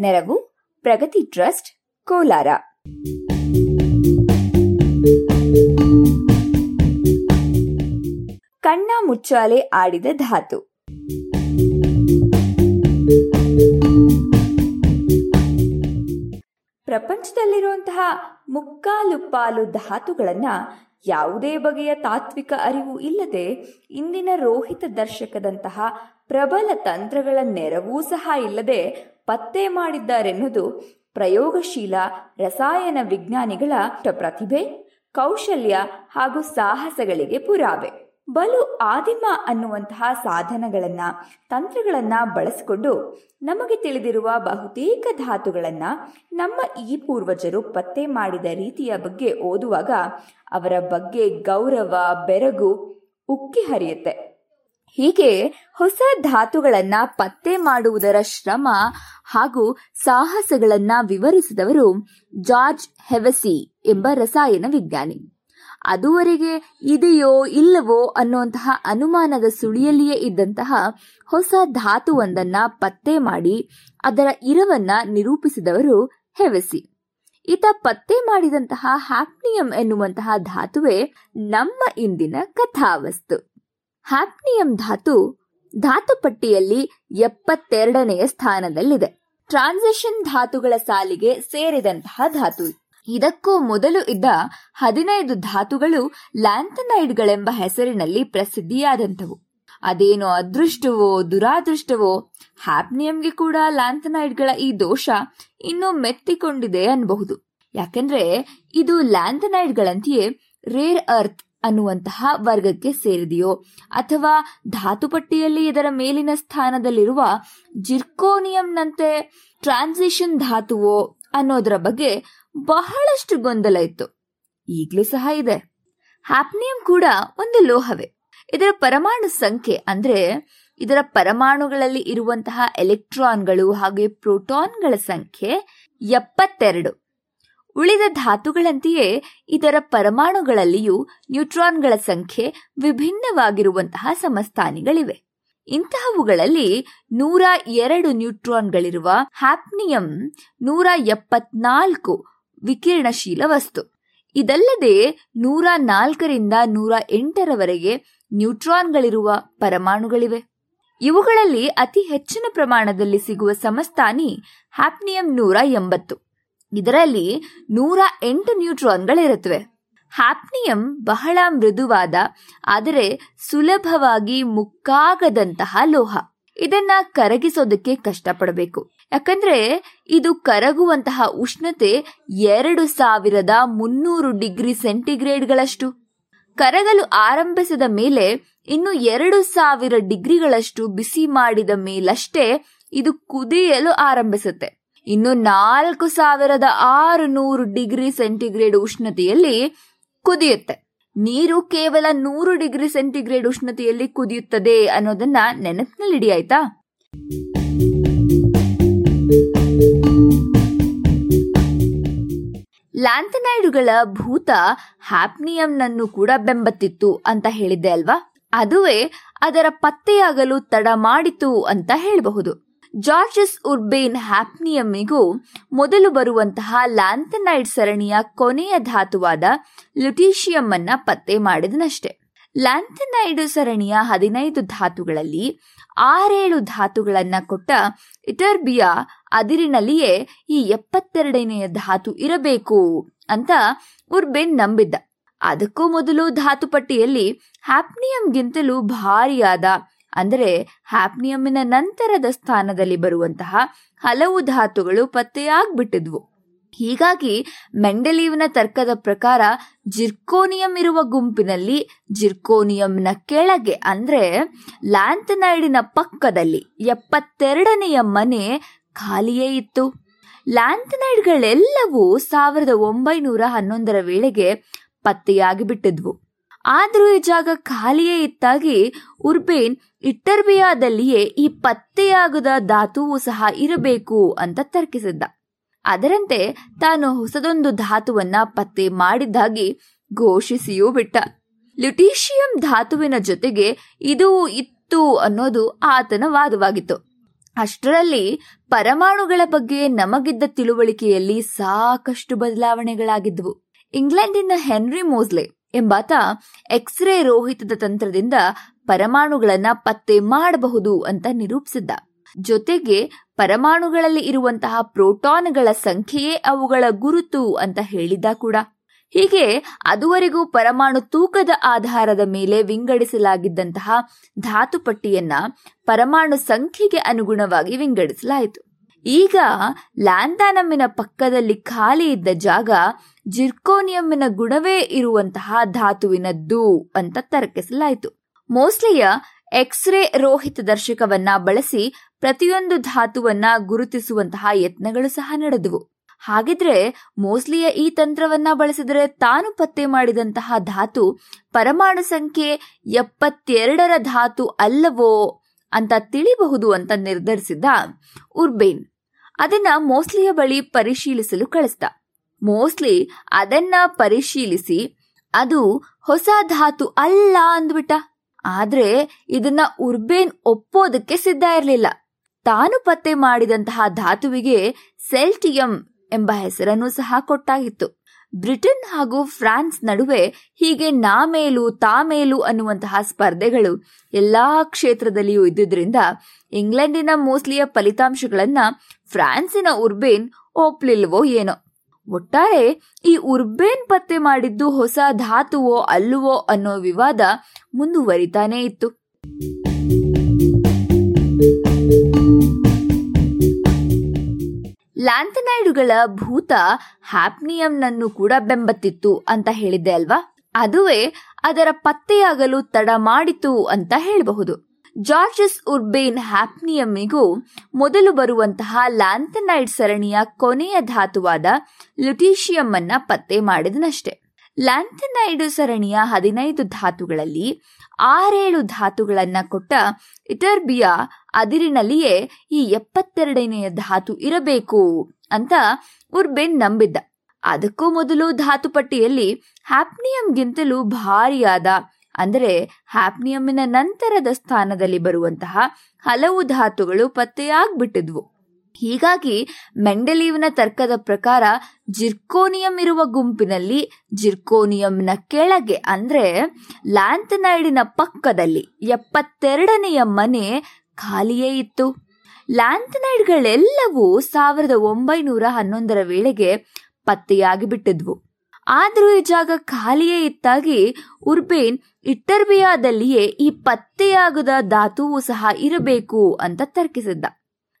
ನೆರವು, ಪ್ರಗತಿ ಟ್ರಸ್ಟ್, ಕೋಲಾರ. ಕಣ್ಣ ಮುಚ್ಚಾಲೆ ಆಡಿದ ಧಾತು. ಪ್ರಪಂಚದಲ್ಲಿರುವಂತಹ ಮುಕ್ಕಾಲು ಪಾಲು ಧಾತುಗಳನ್ನ ಯಾವುದೇ ಬಗೆಯ ತಾತ್ವಿಕ ಅರಿವು ಇಲ್ಲದೆ ಇಂದಿನ ರೋಹಿತ ದರ್ಶಕದಂತಹ ಪ್ರಬಲ ತಂತ್ರಗಳ ನೆರವೂ ಸಹ ಇಲ್ಲದೆ ಪತ್ತೆ ಮಾಡಿದ್ದಾರೆನ್ನುವುದು ಪ್ರಯೋಗಶೀಲ ರಸಾಯನ ವಿಜ್ಞಾನಿಗಳ ಪ್ರತಿಭೆ, ಕೌಶಲ್ಯ ಹಾಗೂ ಸಾಹಸಗಳಿಗೆ ಪುರಾವೆ. ಬಲು ಆದಿಮ ಅನ್ನುವಂತಹ ಸಾಧನಗಳನ್ನ, ತಂತ್ರಗಳನ್ನ ಬಳಸಿಕೊಂಡು ನಮಗೆ ತಿಳಿದಿರುವ ಬಹುತೇಕ ಧಾತುಗಳನ್ನ ನಮ್ಮ ಈ ಪೂರ್ವಜರು ಪತ್ತೆ ಮಾಡಿದ ರೀತಿಯ ಬಗ್ಗೆ ಓದುವಾಗ ಅವರ ಬಗ್ಗೆ ಗೌರವ, ಬೆರಗು ಉಕ್ಕಿ ಹರಿಯುತ್ತೆ. ಹೀಗೆ ಹೊಸ ಧಾತುಗಳನ್ನ ಪತ್ತೆ ಮಾಡುವುದರ ಶ್ರಮ ಹಾಗೂ ಸಾಹಸಗಳನ್ನ ವಿವರಿಸಿದವರು ಜಾರ್ಜ್ ಹೆವೆಸಿ ಎಂಬ ರಸಾಯನ ವಿಜ್ಞಾನಿ. ಅದುವರೆಗೆ ಇದೆಯೋ ಇಲ್ಲವೋ ಅನ್ನುವಂತಹ ಅನುಮಾನದ ಸುಳಿಯಲ್ಲಿಯೇ ಇದ್ದಂತಹ ಹೊಸ ಧಾತುವೊಂದನ್ನ ಪತ್ತೆ ಮಾಡಿ ಅದರ ಇರವನ್ನ ನಿರೂಪಿಸಿದವರು ಹೆವೆಸಿ. ಈತ ಪತ್ತೆ ಮಾಡಿದಂತಹ ಹ್ಯಾಪ್ನಿಯಂ ಎನ್ನುವಂತಹ ಧಾತುವೆ ನಮ್ಮ ಇಂದಿನ ಕಥಾವಸ್ತು. ಹ್ಯಾಪ್ನಿಯಂ ಧಾತು ಪಟ್ಟಿಯಲ್ಲಿ ಎಪ್ಪತ್ತೆರಡನೆಯ ಸ್ಥಾನದಲ್ಲಿದೆ. ಟ್ರಾನ್ಸಿಷನ್ ಧಾತುಗಳ ಸಾಲಿಗೆ ಸೇರಿದಂತಹ ಧಾತು. ಇದಕ್ಕೂ ಮೊದಲು ಇದ್ದ ಹದಿನೈದು ಧಾತುಗಳು ಲ್ಯಾಂಥನೈಡ್ಗಳೆಂಬ ಹೆಸರಿನಲ್ಲಿ ಪ್ರಸಿದ್ಧಿಯಾದಂಥವು. ಅದೇನೋ ಅದೃಷ್ಟವೋ ದುರಾದೃಷ್ಟವೋ, ಹ್ಯಾಪ್ನಿಯಂಗೆ ಕೂಡ ಲ್ಯಾಂಥನೈಡ್ಗಳ ಈ ದೋಷ ಇನ್ನೂ ಮೆತ್ತಿಕೊಂಡಿದೆ ಅನ್ಬಹುದು ಯಾಕೆಂದ್ರೆ ಇದು ಲ್ಯಾಂಥನೈಡ್ಗಳಂತೆಯೇ ರೇರ್ ಅರ್ತ್ ಅನ್ನುವಂತಹ ವರ್ಗಕ್ಕೆ ಸೇರಿದೆಯೋ? ಅಥವಾ ಧಾತುಪಟ್ಟಿಯಲ್ಲಿ ಇದರ ಮೇಲಿನ ಸ್ಥಾನದಲ್ಲಿರುವ ಜಿರ್ಕೋನಿಯಂನಂತೆ ಟ್ರಾನ್ಸಿಷನ್ ಧಾತುವೋ ಅನ್ನೋದರ ಬಗ್ಗೆ ಬಹಳಷ್ಟು ಗೊಂದಲ ಇತ್ತು. ಈಗಲೂ ಸಹ ಇದೆ. ಹ್ಯಾಪ್ನಿಯಂ ಕೂಡ ಒಂದು ಲೋಹವೇ. ಇದರ ಪರಮಾಣು ಸಂಖ್ಯೆ ಅಂದ್ರೆ ಇದರ ಪರಮಾಣುಗಳಲ್ಲಿ ಇರುವಂತಹ ಎಲೆಕ್ಟ್ರಾನ್ಗಳು ಹಾಗೆ ಪ್ರೋಟಾನ್ಗಳ ಸಂಖ್ಯೆ ಎಪ್ಪತ್ತೆರಡು. ಉಳಿದ ಧಾತುಗಳಂತೆಯೇ ಇದರ ಪರಮಾಣುಗಳಲ್ಲಿಯೂ ನ್ಯೂಟ್ರಾನ್ಗಳ ಸಂಖ್ಯೆ ವಿಭಿನ್ನವಾಗಿರುವಂತಹ ಸಮಸ್ಥಾನಿಗಳಿವೆ. ಇಂತಹವುಗಳಲ್ಲಿ ನೂರ ಎರಡು ನ್ಯೂಟ್ರಾನ್ಗಳಿರುವ ಹ್ಯಾಪ್ನಿಯಂ ನೂರ ಎಪ್ಪತ್ನಾಲ್ಕು ವಿಕಿರಣಶೀಲ ವಸ್ತು. ಇದಲ್ಲದೆ ನೂರ ನಾಲ್ಕರಿಂದ ನೂರ ಎಂಟರವರೆಗೆ ನ್ಯೂಟ್ರಾನ್ಗಳಿರುವ ಪರಮಾಣುಗಳಿವೆ. ಇವುಗಳಲ್ಲಿ ಅತಿ ಹೆಚ್ಚಿನ ಪ್ರಮಾಣದಲ್ಲಿ ಸಿಗುವ ಸಮಸ್ಥಾನಿ ಹ್ಯಾಪ್ನಿಯಂ ನೂರ ಎಂಬತ್ತು. ಇದರಲ್ಲಿ ನೂರ ಎಂಟು ನ್ಯೂಟ್ರಾನ್ಗಳಿರುತ್ತವೆ. ಹ್ಯಾಪ್ನಿಯಂ ಬಹಳ ಮೃದುವಾದ, ಆದರೆ ಸುಲಭವಾಗಿ ಮುಕ್ಕಾಗದಂತಹ ಲೋಹ. ಇದನ್ನ ಕರಗಿಸೋದಕ್ಕೆ ಕಷ್ಟಪಡಬೇಕು. ಯಾಕಂದ್ರೆ ಇದು ಕರಗುವಂತಹ ಉಷ್ಣತೆ ಎರಡು ಸಾವಿರದ ಮುನ್ನೂರು ಡಿಗ್ರಿ ಸೆಂಟಿಗ್ರೇಡ್ಗಳಷ್ಟು. ಕರಗಲು ಆರಂಭಿಸಿದ ಮೇಲೆ ಇನ್ನು ಎರಡು ಸಾವಿರ ಡಿಗ್ರಿಗಳಷ್ಟು ಬಿಸಿ ಮಾಡಿದ ಮೇಲಷ್ಟೇ ಇದು ಕುದಿಯಲು ಆರಂಭಿಸುತ್ತೆ. ಇನ್ನು ನಾಲ್ಕು ಸಾವಿರದ ಆರು ನೂರು ಡಿಗ್ರಿ ಸೆಂಟಿಗ್ರೇಡ್ ಉಷ್ಣತೆಯಲ್ಲಿ ಕುದಿಯುತ್ತೆ. ನೀರು ಕೇವಲ ನೂರು ಡಿಗ್ರಿ ಸೆಂಟಿಗ್ರೇಡ್ ಉಷ್ಣತೆಯಲ್ಲಿ ಕುದಿಯುತ್ತದೆ ಅನ್ನೋದನ್ನ ನೆನಪಿನಲ್ಲಿಡಿ, ಆಯ್ತಾ? ಲ್ಯಾಂಥನೈಡುಗಳ ಭೂತ ಹ್ಯಾಪ್ನಿಯಂನನ್ನು ಕೂಡ ಬೆಂಬತ್ತಿತ್ತು ಅಂತ ಹೇಳಿದ್ದೆ ಅಲ್ವಾ? ಅದುವೇ ಅದರ ಪತ್ತೆಯಾಗಲು ತಡ ಮಾಡಿತು ಅಂತ ಹೇಳಬಹುದು. ಜಾರ್ಜಸ್ ಉರ್ಬೇನ್ ಹ್ಯಾಪ್ನಿಯಮ್ಮಿಗೂ ಮೊದಲು ಬರುವಂತಹ ಲ್ಯಾಂಥನೈಡ್ ಸರಣಿಯ ಕೊನೆಯ ಧಾತುವಾದ ಲುಟೀಷಿಯಂ ಅನ್ನ ಪತ್ತೆ ಮಾಡಿದನಷ್ಟೆ. ಲ್ಯಾಂಥನೈಡ್ ಸರಣಿಯ ಹದಿನೈದು ಧಾತುಗಳಲ್ಲಿ ಆರೇಳು ಧಾತುಗಳನ್ನ ಕೊಟ್ಟ ಇಟರ್ಬಿಯಾ ಅದಿರಿನಲ್ಲಿಯೇ ಈ ಎಪ್ಪತ್ತೆರಡನೆಯ ಧಾತು ಇರಬೇಕು ಅಂತ ಉರ್ಬೇನ್ ನಂಬಿದ್ದ. ಅದಕ್ಕೂ ಮೊದಲು ಧಾತುಪಟ್ಟಿಯಲ್ಲಿ ಹ್ಯಾಪ್ನಿಯಂಗಿಂತಲೂ ಭಾರಿಯಾದ ಅಂದರೆ ಹ್ಯಾಪ್ನಿಯಮ್ಮಿನ ನಂತರದ ಸ್ಥಾನದಲ್ಲಿ ಬರುವಂತಹ ಹಲವು ಧಾತುಗಳು ಪತ್ತೆಯಾಗ್ಬಿಟ್ಟಿದ್ವು. ಹೀಗಾಗಿ ಮೆಂಡಲೀವ್ನ ತರ್ಕದ ಪ್ರಕಾರ ಜಿರ್ಕೋನಿಯಂ ಇರುವ ಗುಂಪಿನಲ್ಲಿ ಜಿರ್ಕೋನಿಯಂನ ಕೆಳಗೆ, ಅಂದ್ರೆ ಲ್ಯಾಂಥನೈಡಿನ ಪಕ್ಕದಲ್ಲಿ ಎಪ್ಪತ್ತೆರಡನೆಯ ಮನೆ ಖಾಲಿಯೇ ಇತ್ತು. ಲ್ಯಾಂಥನೈಡ್ಗಳೆಲ್ಲವೂ ಸಾವಿರದ ಒಂಬೈನೂರ ಹನ್ನೊಂದರ ವೇಳೆಗೆ ಪತ್ತೆಯಾಗಿ ಬಿಟ್ಟಿದ್ವು ಆದರೂ ಈ ಜಾಗ ಖಾಲಿಯೇ ಇತ್ತಾಗಿ ಉರ್ಬೇನ್ ಇಟ್ಟರ್ಬಿಯಾದಲ್ಲಿಯೇ ಈ ಪತ್ತೆಯಾಗದ ಧಾತುವು ಸಹ ಇರಬೇಕು ಅಂತ ತರ್ಕಿಸಿದ್ದ. ಅದರಂತೆ ತಾನು ಹೊಸದೊಂದು ಧಾತುವನ್ನ ಪತ್ತೆ ಮಾಡಿದ್ದಾಗಿ ಘೋಷಿಸಿಯೂ ಬಿಟ್ಟ. ಲ್ಯುಟೀಷಿಯಂ ಧಾತುವಿನ ಜೊತೆಗೆ ಇದು ಇತ್ತು ಅನ್ನೋದು ಆತನ ವಾದವಾಗಿತ್ತು. ಅಷ್ಟರಲ್ಲಿ ಪರಮಾಣುಗಳ ಬಗ್ಗೆ ನಮಗಿದ್ದ ತಿಳುವಳಿಕೆಯಲ್ಲಿ ಸಾಕಷ್ಟು ಬದಲಾವಣೆಗಳಾಗಿದ್ವು. ಇಂಗ್ಲೆಂಡಿನ ಹೆನ್ರಿ ಮೋಸ್ಲೆ ಎಂಬಾತ ಎಕ್ಸ್ರೇ ರೋಹಿತದ ತಂತ್ರದಿಂದ ಪರಮಾಣುಗಳನ್ನ ಪತ್ತೆ ಮಾಡಬಹುದು ಅಂತ ನಿರೂಪಿಸಿದ್ದ. ಜೊತೆಗೆ ಪರಮಾಣುಗಳಲ್ಲಿ ಇರುವಂತಹ ಪ್ರೋಟಾನ್ಗಳ ಸಂಖ್ಯೆಯೇ ಅವುಗಳ ಗುರುತು ಅಂತ ಹೇಳಿದ್ದ ಕೂಡ. ಹೀಗೆ ಅದುವರೆಗೂ ಪರಮಾಣು ತೂಕದ ಆಧಾರದ ಮೇಲೆ ವಿಂಗಡಿಸಲಾಗಿದ್ದಂತಹ ಧಾತು ಪಟ್ಟಿಯನ್ನ ಪರಮಾಣು ಸಂಖ್ಯೆಗೆ ಅನುಗುಣವಾಗಿ ವಿಂಗಡಿಸಲಾಯಿತು. ಈಗ ಲ್ಯಾಂಥಾನಮ್ಮಿನ ಪಕ್ಕದಲ್ಲಿ ಖಾಲಿ ಇದ್ದ ಜಾಗ ಜಿರ್ಕೋನಿಯಮ್ಮಿನ ಗುಣವೇ ಇರುವಂತಹ ಧಾತುವಿನದ್ದು ಅಂತ ತರ್ಕಿಸಲಾಯಿತು. ಮೋಸ್ಲಿಯ ಎಕ್ಸ್ರೇ ರೋಹಿತ ದರ್ಶಕವನ್ನ ಬಳಸಿ ಪ್ರತಿಯೊಂದು ಧಾತುವನ್ನ ಗುರುತಿಸುವಂತಹ ಯತ್ನಗಳು ಸಹ ನಡೆದವು. ಹಾಗಿದ್ರೆ ಮೋಸ್ಲಿಯ ಈ ತಂತ್ರವನ್ನ ಬಳಸಿದರೆ ತಾನು ಪತ್ತೆ ಮಾಡಿದಂತಹ ಧಾತು ಪರಮಾಣು ಸಂಖ್ಯೆ ಎಪ್ಪತ್ತೆರಡರ ಧಾತು ಅಲ್ಲವೋ ಅಂತ ತಿಳಿಬಹುದು ಅಂತ ನಿರ್ಧರಿಸಿದ ಉರ್ಬೇನ್. ಅದನ್ನ ಮೋಸ್ಲಿಯ ಬಳಿ ಪರಿಶೀಲಿಸಲು ಕಳಿಸ್ದ. ಮೋಸ್ಲಿ ಅದನ್ನ ಪರಿಶೀಲಿಸಿ ಅದು ಹೊಸ ಧಾತು ಅಲ್ಲ ಅಂದ್ಬಿಟ್ಟ. ಆದ್ರೆ ಇದನ್ನ ಉರ್ಬೇನ್ ಒಪ್ಪೋದಕ್ಕೆ ಸಿದ್ಧ ಇರಲಿಲ್ಲ. ತಾನು ಪತ್ತೆ ಮಾಡಿದಂತಹ ಧಾತುವಿಗೆ ಸೆಲ್ಟಿಯಂ ಎಂಬ ಹೆಸರನ್ನು ಸಹ ಕೊಟ್ಟಾಗಿತ್ತು. ಬ್ರಿಟನ್ ಹಾಗೂ ಫ್ರಾನ್ಸ್ ನಡುವೆ ಹೀಗೆ ನಾ ಮೇಲು ತಾ ಮೇಲು ಅನ್ನುವಂತಹ ಸ್ಪರ್ಧೆಗಳು ಎಲ್ಲಾ ಕ್ಷೇತ್ರದಲ್ಲಿಯೂ ಇದ್ದುದರಿಂದ ಇಂಗ್ಲೆಂಡಿನ ಮೋಸ್ಲಿಯ ಫಲಿತಾಂಶಗಳನ್ನ ಫ್ರಾನ್ಸಿನ ಉರ್ಬೇನ್ ಒಪ್ಲಿಲ್ವೋ ಏನೋ. ಒಟ್ಟಾರೆ, ಈ ಉರ್ಬೇನ್ ಪತ್ತೆ ಮಾಡಿದ್ದು ಹೊಸ ಧಾತುವೋ ಅಲ್ಲವೋ ಅನ್ನೋ ವಿವಾದ ಮುಂದುವರಿತಾನೇ ಇತ್ತು. ಲ್ಯಾಂಥನೈಡುಗಳ ಭೂತ ಹ್ಯಾಪ್ನಿಯಂನನ್ನು ಕೂಡ ಬೆಂಬತ್ತಿತ್ತು ಅಂತ ಹೇಳಿದ್ದೆ ಅಲ್ವಾ? ಅದುವೇ ಅದರ ಪತ್ತೆಯಾಗಲು ತಡ ಮಾಡಿತು ಅಂತ ಹೇಳಬಹುದು. ಜಾರ್ಜಸ್ ಉರ್ಬೇನ್ ಹ್ಯಾಪ್ನಿಯಮ್ಮಿಗೂ ಮೊದಲು ಬರುವಂತಹ ಲ್ಯಾಂಥನೈಡ್ ಸರಣಿಯ ಕೊನೆಯ ಧಾತುವಾದ ಲುಟೀಷಿಯಂ ಅನ್ನ ಪತ್ತೆ ಮಾಡಿದನಷ್ಟೆ. ಲ್ಯಾಂಥನೈಡ್ ಸರಣಿಯ ಹದಿನೈದು ಧಾತುಗಳಲ್ಲಿ ಆರೇಳು ಧಾತುಗಳನ್ನ ಕೊಟ್ಟ ಇಟರ್ಬಿಯಾ ಅದಿರಿನಲ್ಲಿಯೇ ಈ ಎಪ್ಪತ್ತೆರಡನೆಯ ಧಾತು ಇರಬೇಕು ಅಂತ ಉರ್ಬೇನ್ ನಂಬಿದ್ದ. ಅದಕ್ಕೂ ಮೊದಲು ಧಾತುಪಟ್ಟಿಯಲ್ಲಿ ಹ್ಯಾಪ್ನಿಯಂಗಿಂತಲೂ ಭಾರಿಯಾದ ಅಂದರೆ ಹ್ಯಾಪ್ನಿಯಮ್ಮಿನ ನಂತರದ ಸ್ಥಾನದಲ್ಲಿ ಬರುವಂತಹ ಹಲವು ಧಾತುಗಳು ಪತ್ತೆಯಾಗ್ಬಿಟ್ಟಿದ್ವು. ಹೀಗಾಗಿ ಮೆಂಡಲೀವ್ನ ತರ್ಕದ ಪ್ರಕಾರ ಜಿರ್ಕೋನಿಯಂ ಇರುವ ಗುಂಪಿನಲ್ಲಿ ಜಿರ್ಕೋನಿಯಂನ ಕೆಳಗೆ, ಅಂದರೆ ಲ್ಯಾಂಥನೈಡಿನ ಪಕ್ಕದಲ್ಲಿ ಎಪ್ಪತ್ತೆರಡನೆಯ ಮನೆ ಖಾಲಿಯೇ ಇತ್ತು. ಲ್ಯಾಂಥನೈಡ್ಗಳೆಲ್ಲವೂ ಸಾವಿರದ ಒಂಬೈನೂರ ಹನ್ನೊಂದರ ವೇಳೆಗೆ ಪತ್ತೆಯಾಗಿ ಬಿಟ್ಟಿದ್ವು ಆದರೂ ಈ ಜಾಗ ಖಾಲಿಯೇ ಇತ್ತಾಗಿ ಉರ್ಬೇನ್ ಇಟ್ಟರ್ಬಿಯಾದಲ್ಲಿಯೇ ಈ ಪತ್ತೆಯಾಗದ ಧಾತುವು ಸಹ ಇರಬೇಕು ಅಂತ ತರ್ಕಿಸಿದ್ದ.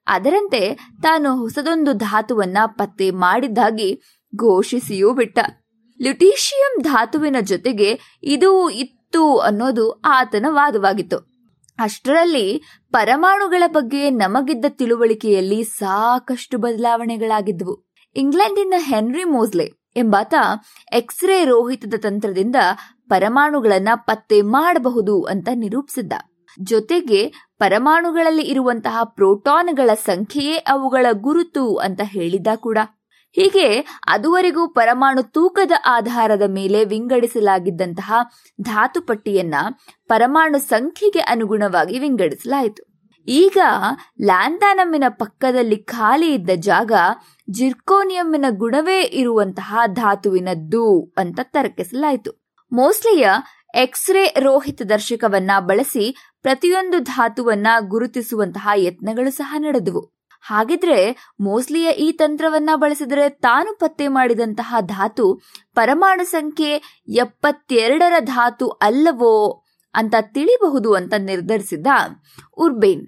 ಅದರಂತೆ ತಾನು ಹೊಸದೊಂದು ಧಾತುವನ್ನ ಪತ್ತೆ ಮಾಡಿದ್ದಾಗಿ ಘೋಷಿಸಿಯೂ ಬಿಟ್ಟ. ಲ್ಯುಟೀಷಿಯಂ ಧಾತುವಿನ ಜೊತೆಗೆ ಇದು ಇತ್ತು ಅನ್ನೋದು ಆತನ ವಾದವಾಗಿತ್ತು. ಅಷ್ಟರಲ್ಲಿ ಪರಮಾಣುಗಳ ಬಗ್ಗೆ ನಮಗಿದ್ದ ತಿಳುವಳಿಕೆಯಲ್ಲಿ ಸಾಕಷ್ಟು ಬದಲಾವಣೆಗಳಾಗಿದ್ದವು ಇಂಗ್ಲೆಂಡಿನ ಹೆನ್ರಿ ಮೋಸ್ಲೆ ಎಂಬಾತ ಎಕ್ಸ್ರೇ ರೋಹಿತದ ತಂತ್ರದಿಂದ ಪರಮಾಣುಗಳನ್ನ ಪತ್ತೆ ಮಾಡಬಹುದು ಅಂತ ನಿರೂಪಿಸಿದ್ದ. ಜೊತೆಗೆ ಪರಮಾಣುಗಳಲ್ಲಿ ಇರುವಂತಹ ಪ್ರೋಟಾನ್ಗಳ ಸಂಖ್ಯೆಯೇ ಅವುಗಳ ಗುರುತು ಅಂತ ಹೇಳಿದ್ದ ಕೂಡ. ಹೀಗೆ ಅದುವರೆಗೂ ಪರಮಾಣು ತೂಕದ ಆಧಾರದ ಮೇಲೆ ವಿಂಗಡಿಸಲಾಗಿದ್ದಂತಹ ಧಾತು ಪಟ್ಟಿಯನ್ನ ಪರಮಾಣು ಸಂಖ್ಯೆಗೆ ಅನುಗುಣವಾಗಿ ವಿಂಗಡಿಸಲಾಯಿತು. ಈಗ ಲ್ಯಾಂಥಾನಮ್ಮಿನ ಪಕ್ಕದಲ್ಲಿ ಖಾಲಿ ಇದ್ದ ಜಾಗ ಜಿರ್ಕೋನಿಯಮ್ಮಿನ ಗುಣವೇ ಇರುವಂತಹ ಧಾತುವಿನದ್ದು ಅಂತ ತರ್ಕಿಸಲಾಯಿತು. ಮೋಸ್ಲಿಯ ಎಕ್ಸ್ರೇ ರೋಹಿತ ದರ್ಶಕವನ್ನ ಬಳಸಿ ಪ್ರತಿಯೊಂದು ಧಾತುವನ್ನ ಗುರುತಿಸುವಂತಹ ಯತ್ನಗಳು ಸಹ ನಡೆದವು. ಹಾಗಿದ್ರೆ ಮೋಸ್ಲಿಯ ಈ ತಂತ್ರವನ್ನ ಬಳಸಿದರೆ ತಾನು ಪತ್ತೆ ಮಾಡಿದಂತಹ ಧಾತು ಪರಮಾಣು ಸಂಖ್ಯೆ ಎಪ್ಪತ್ತೆರಡರ ಧಾತು ಅಲ್ಲವೋ ಅಂತ ತಿಳಿಬಹುದು ಅಂತ ನಿರ್ಧರಿಸಿದ್ದ ಉರ್ಬೇನ್.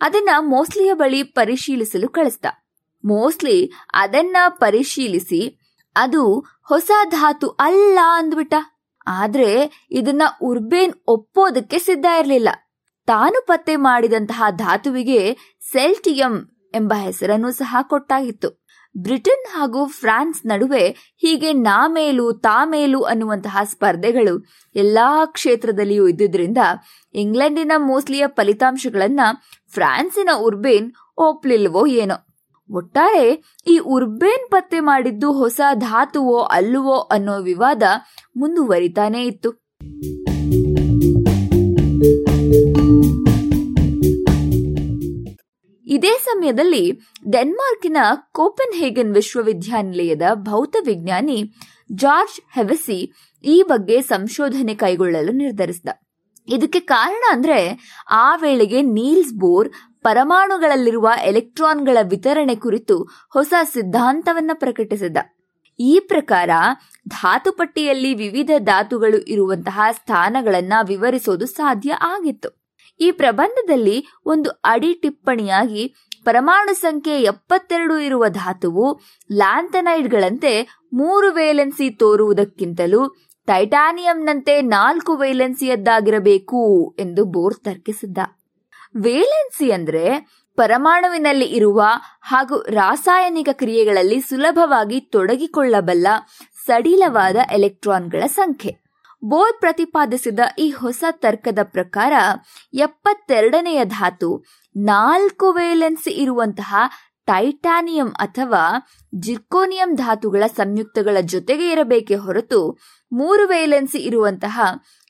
ಅದನ್ನ ಮೋಸ್ಲಿಯ ಬಳಿ ಪರಿಶೀಲಿಸಲು ಕಳಿಸ್ದ. ಮೋಸ್ಲಿ ಅದನ್ನ ಪರಿಶೀಲಿಸಿ ಅದು ಹೊಸ ಧಾತು ಅಲ್ಲ ಅಂದ್ಬಿಟ್ಟ. ಆದ್ರೆ ಇದನ್ನ ಉರ್ಬೇನ್ ಒಪ್ಪೋದಕ್ಕೆ ಸಿದ್ಧ ಇರಲಿಲ್ಲ. ತಾನು ಪತ್ತೆ ಮಾಡಿದಂತಹ ಧಾತುವಿಗೆ ಸೆಲ್ಟಿಯಂ ಎಂಬ ಹೆಸರನ್ನು ಸಹ ಕೊಟ್ಟಾಗಿತ್ತು. ಬ್ರಿಟನ್ ಹಾಗೂ ಫ್ರಾನ್ಸ್ ನಡುವೆ ಹೀಗೆ ನಾ ಮೇಲು ತಾ ಮೇಲು ಅನ್ನುವಂತಹ ಸ್ಪರ್ಧೆಗಳು ಎಲ್ಲಾ ಕ್ಷೇತ್ರದಲ್ಲಿಯೂ ಇದ್ದುದರಿಂದ ಇಂಗ್ಲೆಂಡಿನ ಮೋಸ್ಲಿಯ ಫಲಿತಾಂಶಗಳನ್ನ ಫ್ರಾನ್ಸಿನ ಉರ್ಬೇನ್ ಒಪ್ಲಿಲ್ವೋ ಏನೋ. ಒಟ್ಟಾರೆ ಈ ಉರ್ಬೇನ್ ಪತ್ತೆ ಮಾಡಿದ್ದು ಹೊಸ ಧಾತುವೋ ಅಲ್ಲವೋ ಅನ್ನೋ ವಿವಾದ ಮುಂದುವರಿತಾನೇ ಇತ್ತು. ಇದೇ ಸಮಯದಲ್ಲಿ ಡೆನ್ಮಾರ್ಕಿನ ಕೋಪನ್ ಹೇಗನ್ ವಿಶ್ವವಿದ್ಯಾನಿಲಯದ ಭೌತ ವಿಜ್ಞಾನಿ ಜಾರ್ಜ್ ಹೆವೆಸಿ ಈ ಬಗ್ಗೆ ಸಂಶೋಧನೆ ಕೈಗೊಳ್ಳಲು ನಿರ್ಧರಿಸಿದ. ಇದಕ್ಕೆ ಕಾರಣ ಅಂದ್ರೆ ಆ ವೇಳೆಗೆ ನೀಲ್ಸ್ ಬೋರ್ ಪರಮಾಣುಗಳಲ್ಲಿರುವ ಎಲೆಕ್ಟ್ರಾನ್ಗಳ ವಿತರಣೆ ಕುರಿತು ಹೊಸ ಸಿದ್ಧಾಂತವನ್ನ ಪ್ರಕಟಿಸಿದ. ಈ ಪ್ರಕಾರ ಧಾತುಪಟ್ಟಿಯಲ್ಲಿ ವಿವಿಧ ಧಾತುಗಳು ಇರುವಂತಹ ಸ್ಥಾನಗಳನ್ನು ವಿವರಿಸೋದು ಸಾಧ್ಯ ಆಗಿತ್ತು. ಈ ಪ್ರಬಂಧದಲ್ಲಿ ಒಂದು ಅಡಿ ಟಿಪ್ಪಣಿಯಾಗಿ ಪರಮಾಣು ಸಂಖ್ಯೆ ಎಪ್ಪತ್ತೆರಡು ಇರುವ ಧಾತುವು ಲ್ಯಾಂಥನೈಡ್ಗಳಂತೆ ಮೂರು ವೇಲೆನ್ಸಿ ತೋರುವುದಕ್ಕಿಂತಲೂ ಟೈಟಾನಿಯಂನಂತೆ ನಾಲ್ಕು ವೇಲೆನ್ಸಿಯದ್ದಾಗಿರಬೇಕು ಎಂದು ಬೋರ್ ತರ್ಕಿಸಿದ್ದ. ವೇಲೆನ್ಸಿ ಅಂದ್ರೆ ಪರಮಾಣುವಿನಲ್ಲಿ ಇರುವ ಹಾಗೂ ರಾಸಾಯನಿಕ ಕ್ರಿಯೆಗಳಲ್ಲಿ ಸುಲಭವಾಗಿ ತೊಡಗಿಕೊಳ್ಳಬಲ್ಲ ಸಡಿಲವಾದ ಎಲೆಕ್ಟ್ರಾನ್ಗಳ ಸಂಖ್ಯೆ. ಬೋರ್ ಪ್ರತಿಪಾದಿಸಿದ ಈ ಹೊಸ ತರ್ಕದ ಪ್ರಕಾರ ಎಪ್ಪತ್ತೆರಡನೆಯ ಧಾತು ನಾಲ್ಕು ವೇಲೆನ್ಸಿ ಇರುವಂತಹ ಟೈಟಾನಿಯಂ ಅಥವಾ ಜಿರ್ಕೋನಿಯಂ ಧಾತುಗಳ ಸಂಯುಕ್ತಗಳ ಜೊತೆಗೆ ಇರಬೇಕೆ ಹೊರತು ಮೂರು ವೇಲೆನ್ಸಿ ಇರುವಂತಹ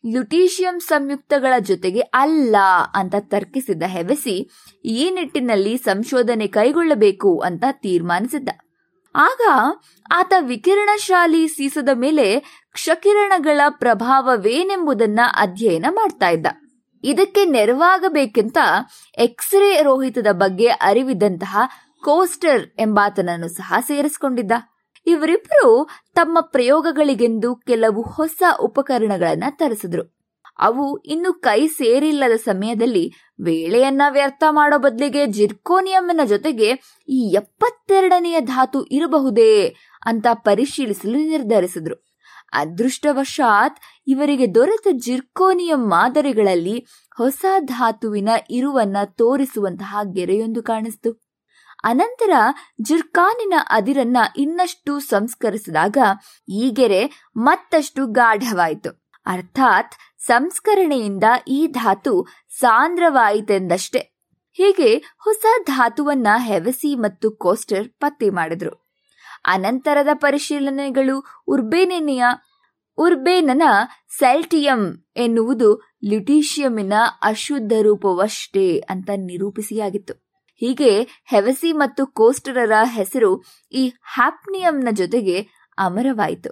ಲ್ಯುಟೀಷಿಯಂ ಸಂಯುಕ್ತಗಳ ಜೊತೆಗೆ ಅಲ್ಲ ಅಂತ ತರ್ಕಿಸಿದ ಹೆವೆಸಿ, ಈ ನಿಟ್ಟಿನಲ್ಲಿ ಸಂಶೋಧನೆ ಕೈಗೊಳ್ಳಬೇಕು ಅಂತ ತೀರ್ಮಾನಿಸಿದ್ದ. ಆಗ ಆತ ವಿಕಿರಣಶಾಲಿ ಸೀಸದ ಮೇಲೆ ಕ್ಷಕಿರಣಗಳ ಪ್ರಭಾವವೇನೆಂಬುದನ್ನ ಅಧ್ಯಯನ ಮಾಡ್ತಾ ಇದ್ದ. ಇದಕ್ಕೆ ನೆರವಾಗಬೇಕೆಂತ ಎಕ್ಸ್ರೇ ರೋಹಿತದ ಬಗ್ಗೆ ಅರಿವಿದ್ದಂತಹ ಕೋಸ್ಟರ್ ಎಂಬಾತನನ್ನು ಸಹ ಸೇರಿಸಿಕೊಂಡಿದ್ದ. ಇವರಿಬ್ಬರು ತಮ್ಮ ಪ್ರಯೋಗಗಳಿಗೆಂದು ಕೆಲವು ಹೊಸ ಉಪಕರಣಗಳನ್ನ ತರಿಸಿದ್ರು. ಅವು ಇನ್ನು ಕೈ ಸೇರಿಲ್ಲದ ಸಮಯದಲ್ಲಿ ವೇಳೆಯನ್ನ ವ್ಯರ್ಥ ಮಾಡೋ ಬದಲಿಗೆ ಜಿರ್ಕೋನಿಯಂನ ಜೊತೆಗೆ ಈ ಎಪ್ಪತ್ತೆರಡನೆಯ ಧಾತು ಇರಬಹುದೇ ಅಂತ ಪರಿಶೀಲಿಸಲು ನಿರ್ಧರಿಸಿದ್ರು. ಅದೃಷ್ಟವಶಾತ್ ಇವರಿಗೆ ದೊರೆತ ಜಿರ್ಕೋನಿಯಂ ಮಾದರಿಗಳಲ್ಲಿ ಹೊಸ ಧಾತುವಿನ ಇರುವನ್ನ ತೋರಿಸುವಂತಹ ಗೆರೆಯೊಂದು ಕಾಣಿಸ್ತು. ಅನಂತರ ಜಿರ್ಕಾನಿನ ಅದಿರನ್ನ ಇನ್ನಷ್ಟು ಸಂಸ್ಕರಿಸಿದಾಗ ಈ ಗೆರೆ ಮತ್ತಷ್ಟು ಗಾಢವಾಯಿತು. ಅರ್ಥಾತ್ ಸಂಸ್ಕರಣೆಯಿಂದ ಈ ಧಾತು ಸಾಂದ್ರವಾಯಿತೆಂದಷ್ಟೇ. ಹೀಗೆ ಹೊಸ ಧಾತುವನ್ನ ಹೆವಸಿ ಮತ್ತು ಕೋಸ್ಟರ್ ಪತ್ತೆ ಮಾಡಿದ್ರು. ಅನಂತರದ ಪರಿಶೀಲನೆಗಳು ಉರ್ಬೇನೆನೆಯ, ಉರ್ಬೇನನ ಸೆಲ್ಟಿಯಂ ಎನ್ನುವುದು ಲ್ಯುಟೀಷಿಯಮಿನ ಅಶುದ್ಧ ರೂಪವಷ್ಟೇ ಅಂತ ನಿರೂಪಿಸಿಯಾಗಿತ್ತು. ಹೀಗೆ ಹೆವಸಿ ಮತ್ತು ಕೋಸ್ಟರರ ಹೆಸರು ಈ ಹ್ಯಾಪ್ನಿಯಂನ ಜೊತೆಗೆ ಅಮರವಾಯಿತು.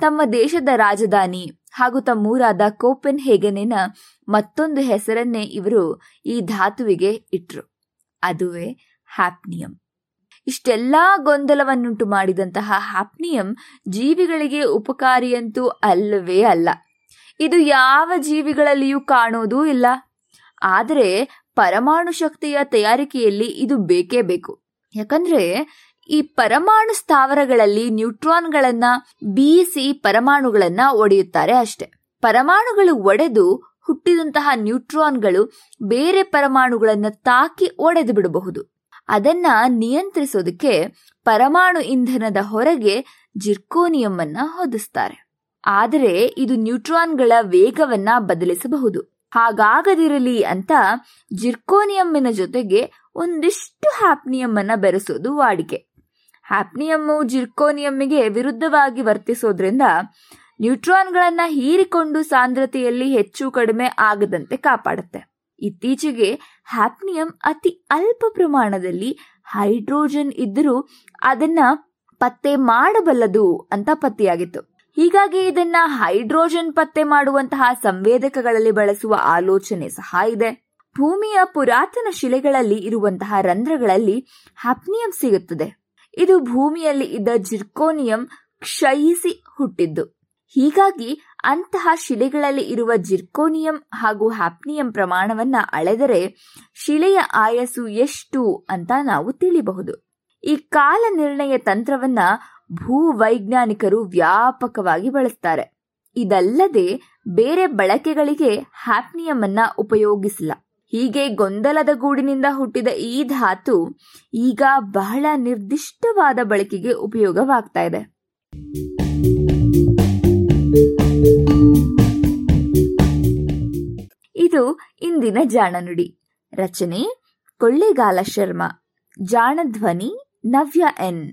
ತಮ್ಮ ದೇಶದ ರಾಜಧಾನಿ ಹಾಗೂ ತಮ್ಮೂರಾದ ಕೋಪೆನ್ ಹೇಗನಿನ ಮತ್ತೊಂದು ಹೆಸರನ್ನೇ ಇವರು ಈ ಧಾತುವಿಗೆ ಇಟ್ರು. ಅದುವೇ ಹ್ಯಾಪ್ನಿಯಂ. ಇಷ್ಟೆಲ್ಲಾ ಗೊಂದಲವನ್ನುಂಟು ಮಾಡಿದಂತಹ ಹ್ಯಾಪ್ನಿಯಂ ಜೀವಿಗಳಿಗೆ ಉಪಕಾರಿಯಂತೂ ಅಲ್ಲವೇ ಅಲ್ಲ. ಇದು ಯಾವ ಜೀವಿಗಳಲ್ಲಿಯೂ ಕಾಣೋದೂ ಇಲ್ಲ. ಆದರೆ ಪರಮಾಣು ಶಕ್ತಿಯ ತಯಾರಿಕೆಯಲ್ಲಿ ಇದು ಬೇಕೇ ಬೇಕು. ಯಾಕಂದ್ರೆ ಈ ಪರಮಾಣು ಸ್ಥಾವರಗಳಲ್ಲಿ ನ್ಯೂಟ್ರಾನ್ಗಳನ್ನ ಬೀಸಿ ಪರಮಾಣುಗಳನ್ನ ಒಡೆಯುತ್ತಾರೆ ಅಷ್ಟೆ. ಪರಮಾಣುಗಳು ಒಡೆದು ಹುಟ್ಟಿದಂತಹ ನ್ಯೂಟ್ರಾನ್ಗಳು ಬೇರೆ ಪರಮಾಣುಗಳನ್ನ ತಾಕಿ ಒಡೆದು ಬಿಡಬಹುದು. ಅದನ್ನ ನಿಯಂತ್ರಿಸೋದಕ್ಕೆ ಪರಮಾಣು ಇಂಧನದ ಹೊರಗೆ ಜಿರ್ಕೋನಿಯಂ ಅನ್ನ ಹೊದಿಸ್ತಾರೆ. ಆದರೆ ಇದು ನ್ಯೂಟ್ರಾನ್ಗಳ ವೇಗವನ್ನ ಬದಲಿಸಬಹುದು. ಹಾಗಾಗದಿರಲಿ ಅಂತ ಜಿರ್ಕೋನಿಯಮ್ಮಿನ ಜೊತೆಗೆ ಒಂದಿಷ್ಟು ಹ್ಯಾಪ್ನಿಯಮ್ಮನ್ನು ಬೆರೆಸೋದು ವಾಡಿಕೆ. ಹ್ಯಾಪ್ನಿಯಮ್ಮು ಜಿರ್ಕೋನಿಯಮ್ಮಿಗೆ ವಿರುದ್ಧವಾಗಿ ವರ್ತಿಸೋದ್ರಿಂದ ನ್ಯೂಟ್ರಾನ್ಗಳನ್ನ ಹೀರಿಕೊಂಡು ಸಾಂದ್ರತೆಯಲ್ಲಿ ಹೆಚ್ಚು ಕಡಿಮೆ ಆಗದಂತೆ ಕಾಪಾಡುತ್ತೆ. ಇತ್ತೀಚೆಗೆ ಹ್ಯಾಪ್ನಿಯಂ ಅತಿ ಅಲ್ಪ ಪ್ರಮಾಣದಲ್ಲಿ ಹೈಡ್ರೋಜನ್ ಇದ್ದರೂ ಅದನ್ನ ಪತ್ತೆ ಮಾಡಬಲ್ಲದು ಅಂತ ಪತ್ತೆಯಾಗಿತ್ತು. ಹೀಗಾಗಿ ಇದನ್ನ ಹೈಡ್ರೋಜನ್ ಪತ್ತೆ ಮಾಡುವಂತಹ ಸಂವೇದಕಗಳಲ್ಲಿ ಬಳಸುವ ಆಲೋಚನೆ ಸಹ ಇದೆ. ಭೂಮಿಯ ಪುರಾತನ ಶಿಲೆಗಳಲ್ಲಿ ಇರುವಂತಹ ರಂಧ್ರಗಳಲ್ಲಿ ಹ್ಯಾಪ್ನಿಯಂ ಸಿಗುತ್ತದೆ. ಇದು ಭೂಮಿಯಲ್ಲಿ ಇದ್ದ ಜಿರ್ಕೋನಿಯಂ ಕ್ಷಯಿಸಿ ಹುಟ್ಟಿದ್ದು. ಹೀಗಾಗಿ ಅಂತಹ ಶಿಲೆಗಳಲ್ಲಿ ಇರುವ ಜಿರ್ಕೋನಿಯಂ ಹಾಗೂ ಹ್ಯಾಪ್ನಿಯಂ ಪ್ರಮಾಣವನ್ನ ಅಳೆದರೆ ಶಿಲೆಯ ಆಯಸ್ಸು ಎಷ್ಟು ಅಂತ ನಾವು ತಿಳಿಬಹುದು. ಈ ಕಾಲ ನಿರ್ಣಯ ತಂತ್ರವನ್ನ ಭೂವೈಜ್ಞಾನಿಕರು ವ್ಯಾಪಕವಾಗಿ ಬಳಸ್ತಾರೆ. ಇದಲ್ಲದೆ ಬೇರೆ ಬಳಕೆಗಳಿಗೆ ಹ್ಯಾಪ್ನಿಯಂ ಅನ್ನ ಉಪಯೋಗಿಸಿಲ್ಲ. ಹೀಗೆ ಗೊಂದಲದ ಗೂಡಿನಿಂದ ಹುಟ್ಟಿದ ಈ ಧಾತು ಈಗ ಬಹಳ ನಿರ್ದಿಷ್ಟವಾದ ಬಳಕೆಗೆ ಉಪಯೋಗವಾಗ್ತಾ ಇದೆ. ಇದು ಇಂದಿನ ಜಾಣನುಡಿ. ರಚನೆ ಕೊಳ್ಳೇಗಾಲ ಶರ್ಮಾ. ಜಾಣಧ್ವನಿ ನವ್ಯ ಎನ್.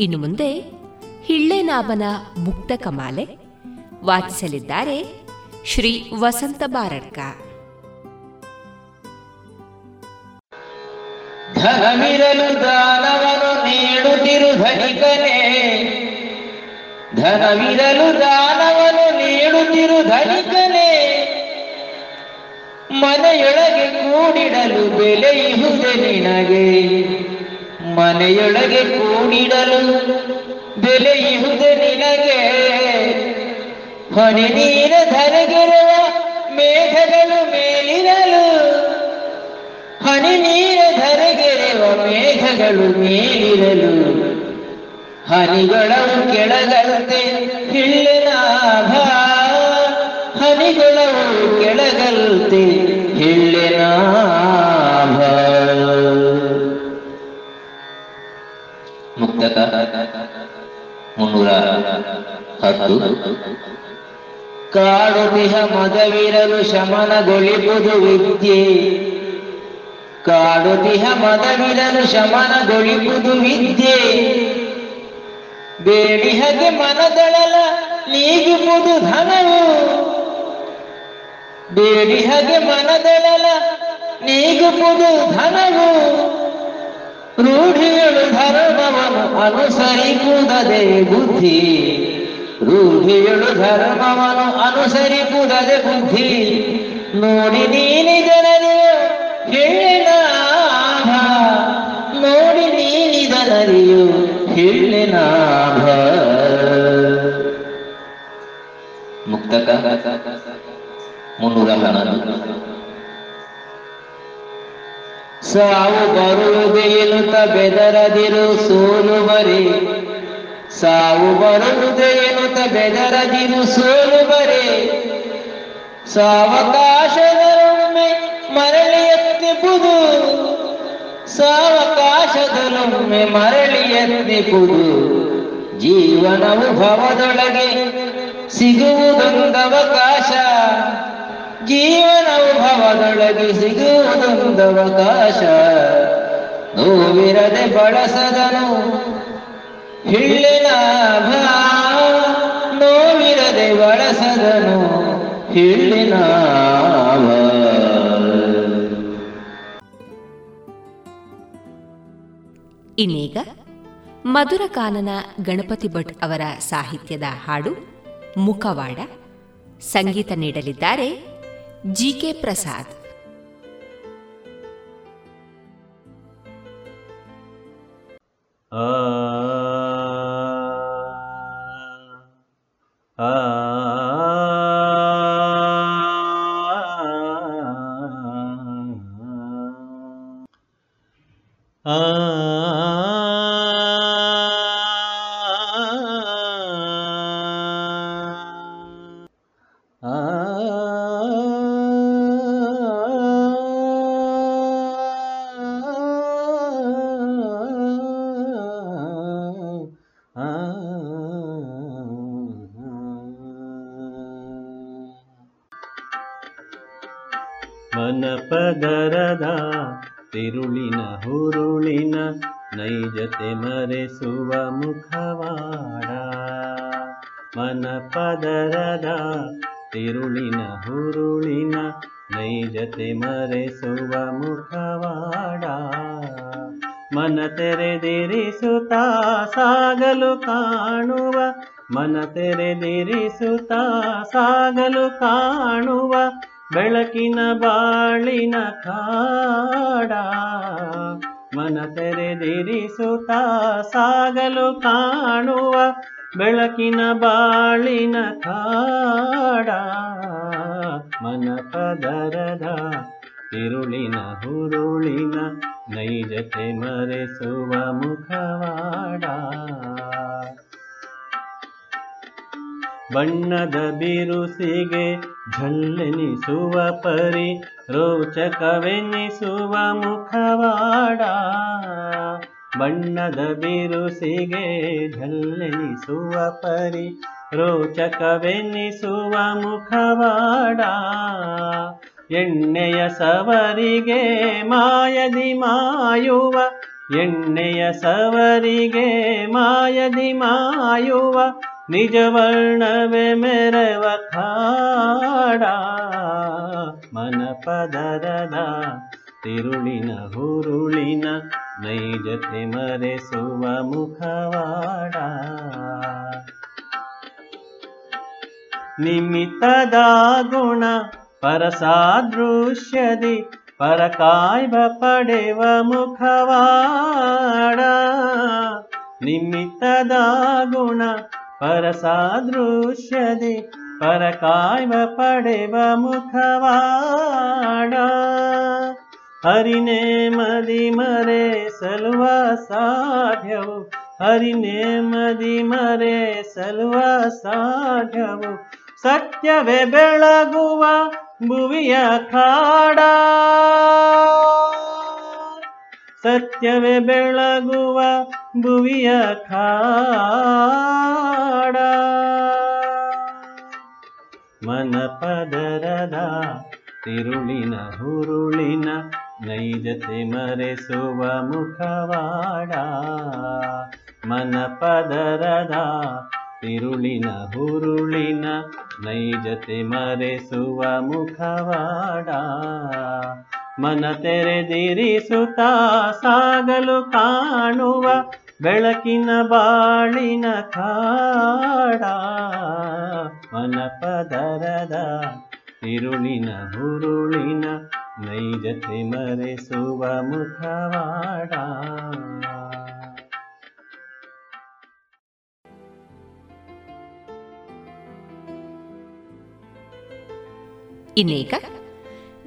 ಇನ್ನು ಮುಂದೆ ಹಿಳ್ಳೆನಾಭನ ಮುಕ್ತ ಕಮಾಲೆ ವಾಚಿಸಲಿದ್ದಾರೆ ಶ್ರೀ ವಸಂತ ಬಾರಡ್ಕ. ಧನವಿರಲು ದಾನವನು ನೀಡುತ್ತಿರು ಧನಿಕನೇ. ಧನವಿರಲು ದಾನವನು ನೀಡುತ್ತಿರು ಧನಿಕನೇ. ಮನೆಯೊಳಗೆ ಕೂಡಿಡಲು ಬೆಲೆಯುವುದೆ ನಿನಗೆ. ಮನೆಯೊಳಗೆ ಕೂಡಿಡಲು ಬೆಲೆಯುವುದು ನಿನಗೆ. ಹೊನೆ ನೀರ ಧರೆಗಿರುವ ಮೇಘಗಳು ಮೇಲಿರಲು ಹನಿ ನೀರ ಧರೆಗೆರೆವ ಮೇಘಗಳು ಮೇಲಿರಲು ಹನಿಗಳವು ಕೆಳಗಂತೆ ಹಿಳ್ಳೆನಾಭ, ಹನಿಗಳವು ಕೆಳಗಂತೆ ಹಿಳ್ಳೆನಾಭ. ಮುಕ್ತಕ ಮುನ್ನೂರ ಹತ್ತು ಕಾಡುತಿಹ ಮದವಿರಲು ಶಮನಗೊಳಿಪುದು ವಿದ್ಯೆ ಕಾಡುತಿಹ ಮದವಿರಲು ಶಮನಗೊಳಿಪುದು ವಿದ್ಯೆ ಬೇಡಿಹಗೆ ಮನದಳಲ ನೀಗುವುದು ಧನವು ಬೇಡಿಹಗೆ ಮನದಳಲ ನೀಗುವುದು ಧನವು ರೂಢಿಯಳು ಧರ್ಮವನ್ನು ಅನುಸರಿಸುವುದೇ ಬುದ್ಧಿ. ರೂಢಿಯಳು ಧರ್ಮವನ್ನು ಅನುಸರಿಸುವುದೇ ಬುದ್ಧಿ. ನೋಡಿ ನೀನಿ ಜನರು ಹೇಳಿನಾಭ ನೋಡಿ ನೀನಿದನರಿಯು ಹೇಳಿನಾಭ ಮುಕ್ತಕ ಮುನ್ನೂರ ಹನ್ನೊಂದು. ಸಾವು ಬರುವುದೇ ಎನ್ನುತ್ತ ಬೆದರದಿರು ಸೋಲು ಬರೆ ಸಾವು ಬರುವುದೇ ಎನ್ನುತ್ತ ಬೆದರದಿರು ಸೋಲು ಬರಿ ಸಾವಕಾಶದೊಮ್ಮೆ ಮರಳಿ ಎತ್ತಿಪುದು ಸಾವಕಾಶದಲ್ಲೊಮ್ಮೆ ಮರಳಿ ಎತ್ತಿಪುದು ಜೀವನವು ಭವದೊಳಗೆ ಸಿಗುವುದೊಂದವಕಾಶ ಜೀವನವು ಭವದೊಳಗೆ ಸಿಗುವುದೊಂದವಕಾಶ. ನೋವಿರದೆ ಬಳಸದನು ಹಿಳ್ಳಿನ ನೋವಿರದೆ ಬಳಸದನು ಹಿಳ್ಳಿನ ಇನ್ನೀಗ ಮಧುರಕಾನನ ಗಣಪತಿ ಭಟ್ ಅವರ ಸಾಹಿತ್ಯದ ಹಾಡು ಮುಖವಾಡ, ಸಂಗೀತ ನೀಡಲಿದ್ದಾರೆ ಜಿಕೆ ಪ್ರಸಾದ್ ಆ ಆ ಆ ತಿರುಳಿನ ಹುರುಳಿನ ನೈಜತೆ ಮರೆಸುವ ಮುಖವಾಡ. ಮನ ಪದರದ ತಿರುಳಿನ ಹುರುಳಿನ ನೈಜತೆ ಮರೆಸುವ ಮುಖವಾಡ. ಮನ ತೆರೆದಿರಿಸುತ್ತಾ ಸಾಗಲು ಕಾಣುವ, ಮನ ತೆರೆದಿರಿಸುತ್ತಾ ಸಾಗಲು ಕಾಣುವ ಬೆಳಕಿನ ಬಾಳಿನ ಕಾಡ ಮನ ತೆರೆದಿರಿಸುತ್ತ ಸಾಗಲು ಕಾಣುವ ಬೆಳಕಿನ ಬಾಳಿನ ಕಾಡ ಮನ ಪದರದ ತಿರುಳಿನ ಹುರುಳಿನ ನೈಜತೆ ಮರೆಸುವ ಮುಖವಾಡ. ಬಣ್ಣದ ಬಿರುಸಿಗೆ ಝಲ್ಲೆನಿಸುವ ಪರಿ, ರೋಚಕವೆನಿಸುವ ಮುಖವಾಡ. ಬಣ್ಣದ ಬಿರುಸಿಗೆ ಝಲ್ಲೆನಿಸುವ ಪರಿ, ರೋಚಕವೆನಿಸುವ ಮುಖವಾಡ. ಎಣ್ಣೆಯ ಸವರಿಗೆ ಮಾಯದಿ ಮಾಯುವ, ಎಣ್ಣೆಯ ಸವರಿಗೆ ಮಾಯದಿ ಮಾಯುವ ನಿಜ ವರ್ಣವೇ ಮೆರವ ಕಾಡ ಮನ ಪದರದ ತಿರುಳಿನ ಹುರುಳಿನ ನೈಜತೆ ಮರೆಸುವ ಮುಖವಾಡ. ನಿಮಿತ್ತದ ಗುಣ ಪರಸಾದೃಶ್ಯದಿ ಪರಕಾಯ್ವ ಪಡೆವ ಮುಖವಾಡ. ನಿಮಿತ್ತದ ಗುಣ ಪರಸಾದೃಶ್ಯದಿ ಪರಕಾಯ್ವ ಪಡೆವ ಮುಖವಾಡ ಹರಿನೇ ಮದಿ ಮರೆ ಸಲುವ ಸಾಧ್ಯವು ಹರಿನೇ ಮದಿ ಮರೆ ಸಲುವ ಸಾಧ್ಯವು ಸತ್ಯವೇ ಬೆಳಗುವ ಭುವಿಯ ಕಾಡ ಸತ್ಯವೇ ಬೆಳಗುವ ಭುವಿಯ ಕಾಡ. ಮನ ಪದರದ ತಿರುಳಿನ ಹುರುಳಿನ ನೈಜತೆ ಮರೆಸುವ ಮುಖವಾಡ. ಮನ ಪದರದ ತಿರುಳಿನ ಹುರುಳಿನ ನೈಜತೆ ಮರೆಸುವ ಮುಖವಾಡ. ಮನ ತೆರೆದಿರಿಸುತ್ತಾ ಸಾಗಲು ಕಾಣುವ ಬೆಳಕಿನ ಬಾಳಿನ ಕಾಡ ಮನ ಪದರದ ತಿರುಳಿನ ಹುರುಳಿನ ನೈಜತೆ ಮರೆಸುವ ಮುಖವಾಡ. ಇನ್ನೀಗ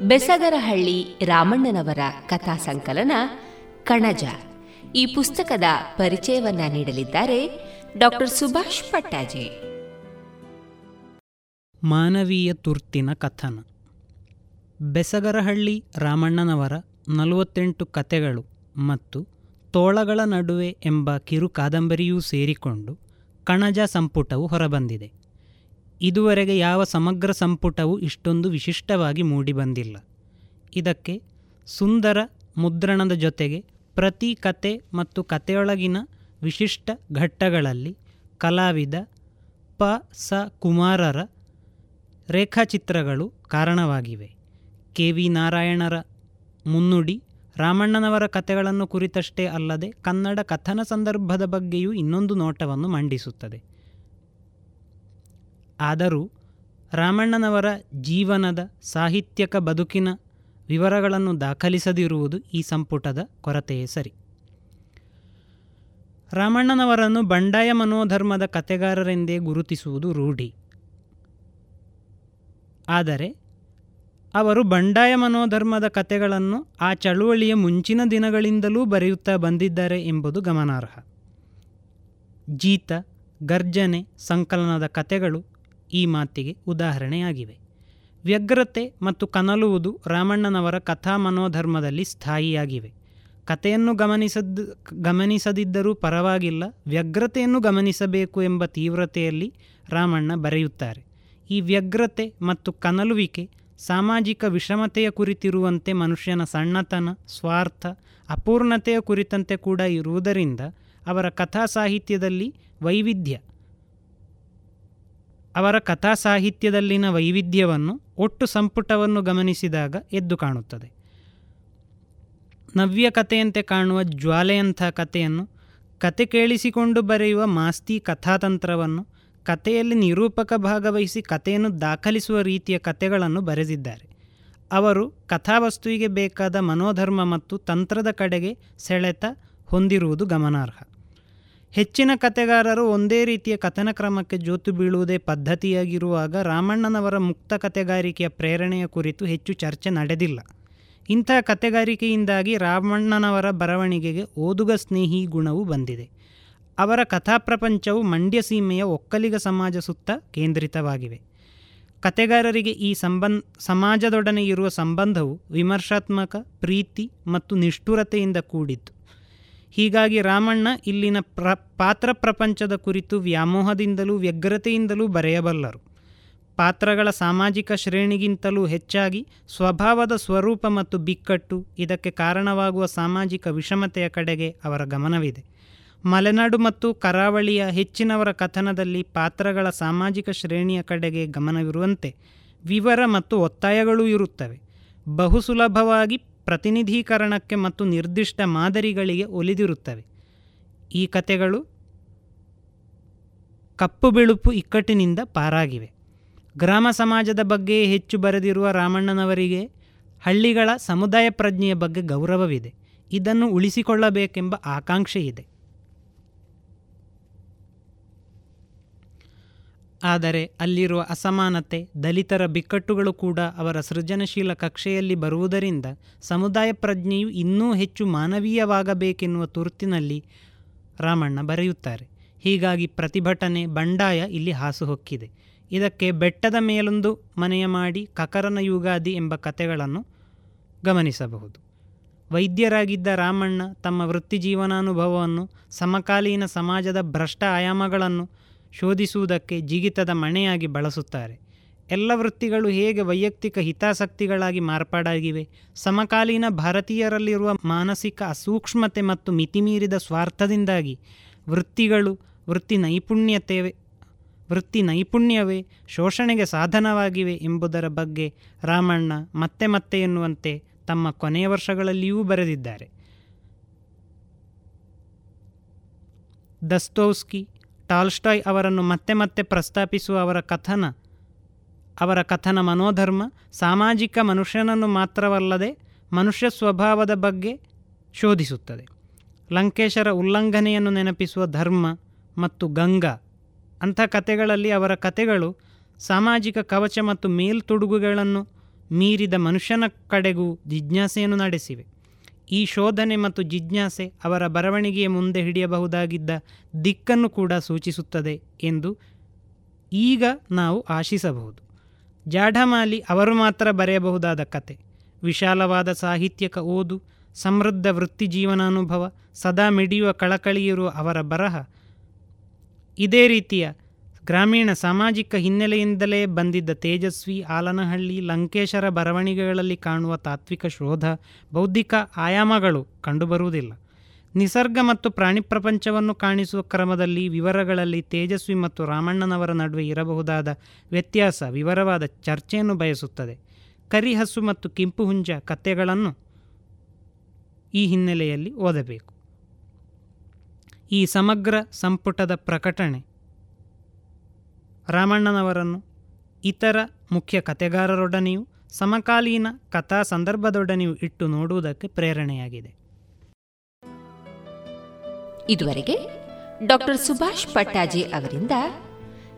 ಬೆಸಗರಹಳ್ಳಿ ರಾಮಣ್ಣನವರ ಕಥಾ ಸಂಕಲನ ಕಣಜ. ಈ ಪುಸ್ತಕದ ಪರಿಚಯವನ್ನ ನೀಡಲಿದ್ದಾರೆ ಡಾಕ್ಟರ್ ಸುಭಾಷ್ ಪಟ್ಟಾಜೆ. ಮಾನವೀಯ ತುರ್ತಿನ ಕಥನ. ಬೆಸಗರಹಳ್ಳಿ ರಾಮಣ್ಣನವರ ನಲವತ್ತೆಂಟು ಕತೆಗಳು ಮತ್ತು ತೋಳಗಳ ನಡುವೆ ಎಂಬ ಕಿರು ಕಾದಂಬರಿಯೂ ಸೇರಿಕೊಂಡು ಕಣಜ ಸಂಪುಟವು ಹೊರಬಂದಿದೆ. ಇದುವರೆಗೆ ಯಾವ ಸಮಗ್ರ ಸಂಪುಟವು ಇಷ್ಟೊಂದು ವಿಶಿಷ್ಟವಾಗಿ ಮೂಡಿಬಂದಿಲ್ಲ. ಇದಕ್ಕೆ ಸುಂದರ ಮುದ್ರಣದ ಜೊತೆಗೆ ಪ್ರತಿ ಕತೆ ಮತ್ತು ಕತೆಯೊಳಗಿನ ವಿಶಿಷ್ಟ ಘಟ್ಟಗಳಲ್ಲಿ ಕಲಾವಿದ ಪ. ಸ. ಕುಮಾರರ ರೇಖಾಚಿತ್ರಗಳು ಕಾರಣವಾಗಿವೆ. ಕೆ. ವಿ. ನಾರಾಯಣರ ಮುನ್ನುಡಿ ರಾಮಣ್ಣನವರ ಕಥೆಗಳನ್ನು ಕುರಿತಷ್ಟೇ ಅಲ್ಲದೆ ಕನ್ನಡ ಕಥನ ಸಂದರ್ಭದ ಬಗ್ಗೆಯೂ ಇನ್ನೊಂದು ನೋಟವನ್ನು ಮಂಡಿಸುತ್ತದೆ. ಆದರೂ ರಾಮಣ್ಣನವರ ಜೀವನದ ಸಾಹಿತ್ಯಕ ಬದುಕಿನ ವಿವರಗಳನ್ನು ದಾಖಲಿಸದಿರುವುದು ಈ ಸಂಪುಟದ ಕೊರತೆಯೇ ಸರಿ. ರಾಮಣ್ಣನವರನ್ನು ಬಂಡಾಯ ಮನೋಧರ್ಮದ ಕತೆಗಾರರೆಂದೇ ಗುರುತಿಸುವುದು ರೂಢಿ. ಆದರೆ ಅವರು ಬಂಡಾಯ ಮನೋಧರ್ಮದ ಕತೆಗಳನ್ನು ಆ ಚಳುವಳಿಯ ಮುಂಚಿನ ದಿನಗಳಿಂದಲೂ ಬರೆಯುತ್ತಾ ಬಂದಿದ್ದಾರೆ ಎಂಬುದು ಗಮನಾರ್ಹ. ಜೀತ ಗರ್ಜನೆ, ಸಂಕಲನದ ಕತೆಗಳು ಈ ಮಾತಿಗೆ ಉದಾಹರಣೆಯಾಗಿವೆ. ವ್ಯಗ್ರತೆ ಮತ್ತು ಕನಲುವುದು ರಾಮಣ್ಣನವರ ಕಥಾ ಮನೋಧರ್ಮದಲ್ಲಿ ಸ್ಥಾಯಿಯಾಗಿವೆ. ಕಥೆಯನ್ನು ಗಮನಿಸದ್, ಗಮನಿಸದಿದ್ದರೂ ಪರವಾಗಿಲ್ಲ. ವ್ಯಗ್ರತೆಯನ್ನು ಗಮನಿಸಬೇಕು ಎಂಬ ತೀವ್ರತೆಯಲ್ಲಿ ರಾಮಣ್ಣ ಬರೆಯುತ್ತಾರೆ. ಈ ವ್ಯಗ್ರತೆ ಮತ್ತು ಕನಲುವಿಕೆ ಸಾಮಾಜಿಕ ವಿಷಮತೆಯ ಕುರಿತಿರುವಂತೆ ಮನುಷ್ಯನ ಸಣ್ಣತನ, ಸ್ವಾರ್ಥ, ಅಪೂರ್ಣತೆಯ ಕುರಿತಂತೆ ಕೂಡ ಇರುವುದರಿಂದ ಅವರ ಕಥಾ ಸಾಹಿತ್ಯದಲ್ಲಿ ವೈವಿಧ್ಯ ಅವರ ಕಥಾ ಸಾಹಿತ್ಯದಲ್ಲಿನ ವೈವಿಧ್ಯವನ್ನು ಒಟ್ಟು ಸಂಪುಟವನ್ನು ಗಮನಿಸಿದಾಗ ಎದ್ದು ಕಾಣುತ್ತದೆ. ನವ್ಯ ಕಥೆಯಂತೆ ಕಾಣುವ ಜ್ವಾಲೆಯಂಥ ಕಥೆಯನ್ನು ಕತೆ ಕೇಳಿಸಿಕೊಂಡು ಬರೆಯುವ ಮಾಸ್ತಿ ಕಥಾತಂತ್ರವನ್ನು ಕಥೆಯಲ್ಲಿ ನಿರೂಪಕ ಭಾಗವಹಿಸಿ ಕಥೆಯನ್ನು ದಾಖಲಿಸುವ ರೀತಿಯ ಕಥೆಗಳನ್ನು ಬರೆದಿದ್ದಾರೆ. ಅವರು ಕಥಾವಸ್ತುವಿಗೆ ಬೇಕಾದ ಮನೋಧರ್ಮ ಮತ್ತು ತಂತ್ರದ ಕಡೆಗೆ ಸೆಳೆತ ಹೊಂದಿರುವುದು ಗಮನಾರ್ಹ. ಹೆಚ್ಚಿನ ಕತೆಗಾರರು ಒಂದೇ ರೀತಿಯ ಕಥನ ಕ್ರಮಕ್ಕೆ ಜೋತು ಬೀಳುವುದೇ ಪದ್ಧತಿಯಾಗಿರುವಾಗ ರಾಮಣ್ಣನವರ ಮುಕ್ತ ಕತೆಗಾರಿಕೆಯ ಪ್ರೇರಣೆಯ ಕುರಿತು ಹೆಚ್ಚು ಚರ್ಚೆ ನಡೆದಿಲ್ಲ. ಇಂಥ ಕತೆಗಾರಿಕೆಯಿಂದಾಗಿ ರಾಮಣ್ಣನವರ ಬರವಣಿಗೆಗೆ ಓದುಗ ಸ್ನೇಹಿ ಗುಣವು ಬಂದಿದೆ. ಅವರ ಕಥಾಪ್ರಪಂಚವು ಮಂಡ್ಯ ಸೀಮೆಯ ಒಕ್ಕಲಿಗ ಸಮಾಜ ಸುತ್ತ ಕೇಂದ್ರಿತವಾಗಿವೆ. ಕತೆಗಾರರಿಗೆ ಈ ಸಂಬಂಧ ಸಮಾಜದೊಡನೆ ಇರುವ ಸಂಬಂಧವು ವಿಮರ್ಶಾತ್ಮಕ, ಪ್ರೀತಿ ಮತ್ತು ನಿಷ್ಠುರತೆಯಿಂದ ಕೂಡಿತ್ತು. ಹೀಗಾಗಿ ರಾಮಣ್ಣ ಇಲ್ಲಿನ ಪ್ರ, ಪಾತ್ರ ಪ್ರಪಂಚದ ಕುರಿತು ವ್ಯಾಮೋಹದಿಂದಲೂ ವ್ಯಗ್ರತೆಯಿಂದಲೂ ಬರೆಯಬಲ್ಲರು. ಪಾತ್ರಗಳ ಸಾಮಾಜಿಕ ಶ್ರೇಣಿಗಿಂತಲೂ ಹೆಚ್ಚಾಗಿ ಸ್ವಭಾವದ ಸ್ವರೂಪ ಮತ್ತು ಬಿಕ್ಕಟ್ಟು ಇದಕ್ಕೆ ಕಾರಣವಾಗುವ ಸಾಮಾಜಿಕ ವಿಷಮತೆಯ ಕಡೆಗೆ ಅವರ ಗಮನವಿದೆ. ಮಲೆನಾಡು ಮತ್ತು ಕರಾವಳಿಯ ಹೆಚ್ಚಿನವರ ಕಥನದಲ್ಲಿ ಪಾತ್ರಗಳ ಸಾಮಾಜಿಕ ಶ್ರೇಣಿಯ ಕಡೆಗೆ ಗಮನವಿರುವಂತೆ ವಿವರ ಮತ್ತು ಒತ್ತಾಯಗಳೂ ಇರುತ್ತವೆ. ಬಹು ಸುಲಭವಾಗಿ ಪ್ರತಿನಿಧೀಕರಣಕ್ಕೆ ಮತ್ತು ನಿರ್ದಿಷ್ಟ ಮಾದರಿಗಳಿಗೆ ಒಲಿದಿರುತ್ತವೆ. ಈ ಕಥೆಗಳು ಕಪ್ಪು ಬಿಳುಪು ಇಕ್ಕಟ್ಟಿನಿಂದ ಪಾರಾಗಿವೆ. ಗ್ರಾಮ ಸಮಾಜದ ಬಗ್ಗೆ ಹೆಚ್ಚು ಬರೆದಿರುವ ರಾಮಣ್ಣನವರಿಗೆ ಹಳ್ಳಿಗಳ ಸಮುದಾಯ ಪ್ರಜ್ಞೆಯ ಬಗ್ಗೆ ಗೌರವವಿದೆ. ಇದನ್ನು ಉಳಿಸಿಕೊಳ್ಳಬೇಕೆಂಬ ಆಕಾಂಕ್ಷೆ ಇದೆ ಆದರೆ ಅಲ್ಲಿರುವ ಅಸಮಾನತೆ, ದಲಿತರ ಬಿಕ್ಕಟ್ಟುಗಳು ಕೂಡ ಅವರ ಸೃಜನಶೀಲ ಕಕ್ಷೆಯಲ್ಲಿ ಬರುವುದರಿಂದ ಸಮುದಾಯ ಪ್ರಜ್ಞೆಯು ಇನ್ನೂ ಹೆಚ್ಚು ಮಾನವೀಯವಾಗಬೇಕೆನ್ನುವ ತುರ್ತಿನಲ್ಲಿ ರಾಮಣ್ಣ ಬರೆಯುತ್ತಾರೆ. ಹೀಗಾಗಿ ಪ್ರತಿಭಟನೆ ಬಂಡಾಯ ಇಲ್ಲಿ ಹಾಸುಹೊಕ್ಕಿದೆ. ಇದಕ್ಕೆ ಬೆಟ್ಟದ ಮೇಲೊಂದು ಮನೆಯ ಮಾಡಿ ಕಕರನ ಯುಗಾದಿ ಎಂಬ ಕಥೆಗಳನ್ನು ಗಮನಿಸಬಹುದು. ವೈದ್ಯರಾಗಿದ್ದ ರಾಮಣ್ಣ ತಮ್ಮ ವೃತ್ತಿ ಜೀವನಾನುಭವವನ್ನು ಸಮಕಾಲೀನ ಸಮಾಜದ ಭ್ರಷ್ಟ ಆಯಾಮಗಳನ್ನು ಶೋಧಿಸುವುದಕ್ಕೆ ಜಿಗಿತದ ಮಣೆಯಾಗಿ ಬಳಸುತ್ತಾರೆ. ಎಲ್ಲ ವೃತ್ತಿಗಳು ಹೇಗೆ ವೈಯಕ್ತಿಕ ಹಿತಾಸಕ್ತಿಗಳಾಗಿ ಮಾರ್ಪಾಡಾಗಿವೆ? ಸಮಕಾಲೀನ ಭಾರತೀಯರಲ್ಲಿರುವ ಮಾನಸಿಕ ಅಸೂಕ್ಷ್ಮತೆ ಮತ್ತು ಮಿತಿಮೀರಿದ ಸ್ವಾರ್ಥದಿಂದಾಗಿ ವೃತ್ತಿಗಳು ವೃತ್ತಿ ನೈಪುಣ್ಯತೆ ವೃತ್ತಿ ನೈಪುಣ್ಯವೇ ಶೋಷಣೆಗೆ ಸಾಧನವಾಗಿವೆ ಎಂಬುದರ ಬಗ್ಗೆ ರಾಮಣ್ಣ ಮತ್ತೆ ಮತ್ತೆ ಎನ್ನುವಂತೆ ತಮ್ಮ ಕೊನೆಯ ವರ್ಷಗಳಲ್ಲಿಯೂ ಬರೆದಿದ್ದಾರೆ. ದಸ್ತೋವ್ಸ್ಕಿ ಟಾಲ್ಸ್ಟಾಯ್ ಅವರನ್ನು ಮತ್ತೆ ಮತ್ತೆ ಪ್ರಸ್ತಾಪಿಸುವ ಅವರ ಕಥನ ಅವರ ಕಥನ ಮನೋಧರ್ಮ, ಸಾಮಾಜಿಕ ಮನುಷ್ಯನನ್ನು ಮಾತ್ರವಲ್ಲದೆ ಮನುಷ್ಯ ಸ್ವಭಾವದ ಬಗ್ಗೆ ಶೋಧಿಸುತ್ತದೆ. ಲಂಕೇಶರ ಉಲ್ಲಂಘನೆಯನ್ನು ನೆನಪಿಸುವ ಧರ್ಮ ಮತ್ತು ಗಂಗಾ, ಅಂಥ ಕಥೆಗಳಲ್ಲಿ ಅವರ ಕಥೆಗಳು ಸಾಮಾಜಿಕ ಕವಚ ಮತ್ತು ಮೇಲ್ತುಡುಗುಗಳನ್ನು ಮೀರಿದ ಮನುಷ್ಯನ ಕಡೆಗೂ ಜಿಜ್ಞಾಸೆಯನ್ನು ನಡೆಸಿವೆ. ಈ ಶೋಧನೆ ಮತ್ತು ಜಿಜ್ಞಾಸೆ ಅವರ ಬರವಣಿಗೆಯ ಮುಂದೆ ಹಿಡಿಯಬಹುದಾಗಿದ್ದ ದಿಕ್ಕನ್ನು ಕೂಡ ಸೂಚಿಸುತ್ತದೆ ಎಂದು ಈಗ ನಾವು ಆಶಿಸಬಹುದು. ಜಾಢಮಾಲಿ ಅವರು ಮಾತ್ರ ಬರೆಯಬಹುದಾದ ಕತೆ. ವಿಶಾಲವಾದ ಸಾಹಿತ್ಯಕ ಓದು, ಸಮೃದ್ಧ ವೃತ್ತಿ ಜೀವನಾನುಭವ, ಸದಾ ಮಿಡಿಯುವ ಕಳಕಳಿಯಿರುವ ಅವರ ಬರಹ. ಇದೇ ರೀತಿಯ ಗ್ರಾಮೀಣ ಸಾಮಾಜಿಕ ಹಿನ್ನೆಲೆಯಿಂದಲೇ ಬಂದಿದ್ದ ತೇಜಸ್ವಿ, ಆಲನಹಳ್ಳಿ, ಲಂಕೇಶರ ಬರವಣಿಗೆಗಳಲ್ಲಿ ಕಾಣುವ ತಾತ್ವಿಕ ಶೋಧ, ಬೌದ್ಧಿಕ ಆಯಾಮಗಳು ಕಂಡುಬರುವುದಿಲ್ಲ. ನಿಸರ್ಗ ಮತ್ತು ಪ್ರಾಣಿ ಪ್ರಪಂಚವನ್ನು ಕಾಣಿಸುವ ಕ್ರಮದಲ್ಲಿ ವಿವರಗಳಲ್ಲಿ ತೇಜಸ್ವಿ ಮತ್ತು ರಾಮಣ್ಣನವರ ನಡುವೆ ಇರಬಹುದಾದ ವ್ಯತ್ಯಾಸ ವಿವರವಾದ ಚರ್ಚೆಯನ್ನು ಬಯಸುತ್ತದೆ. ಕರಿಹಸು ಮತ್ತು ಕೆಂಪು ಹುಂಜ ಕಥೆಗಳನ್ನು ಈ ಹಿನ್ನೆಲೆಯಲ್ಲಿ ಓದಬೇಕು. ಈ ಸಮಗ್ರ ಸಂಪುಟದ ಪ್ರಕಟಣೆ ರಾಮಣ್ಣನವರನ್ನು, ಇತರ ಮುಖ್ಯ ಕಥೆಗಾರರೊಡನೆಯೂ ಸಮಕಾಲೀನ ಕಥಾ ಸಂದರ್ಭದೊಡನೆಯೂ ಇಟ್ಟು ನೋಡುವುದಕ್ಕೆ ಪ್ರೇರಣೆಯಾಗಿದೆ. ಇದುವರೆಗೆ ಡಾಕ್ಟರ್ ಸುಭಾಷ್ ಪಟ್ಟಾಜಿ ಅವರಿಂದ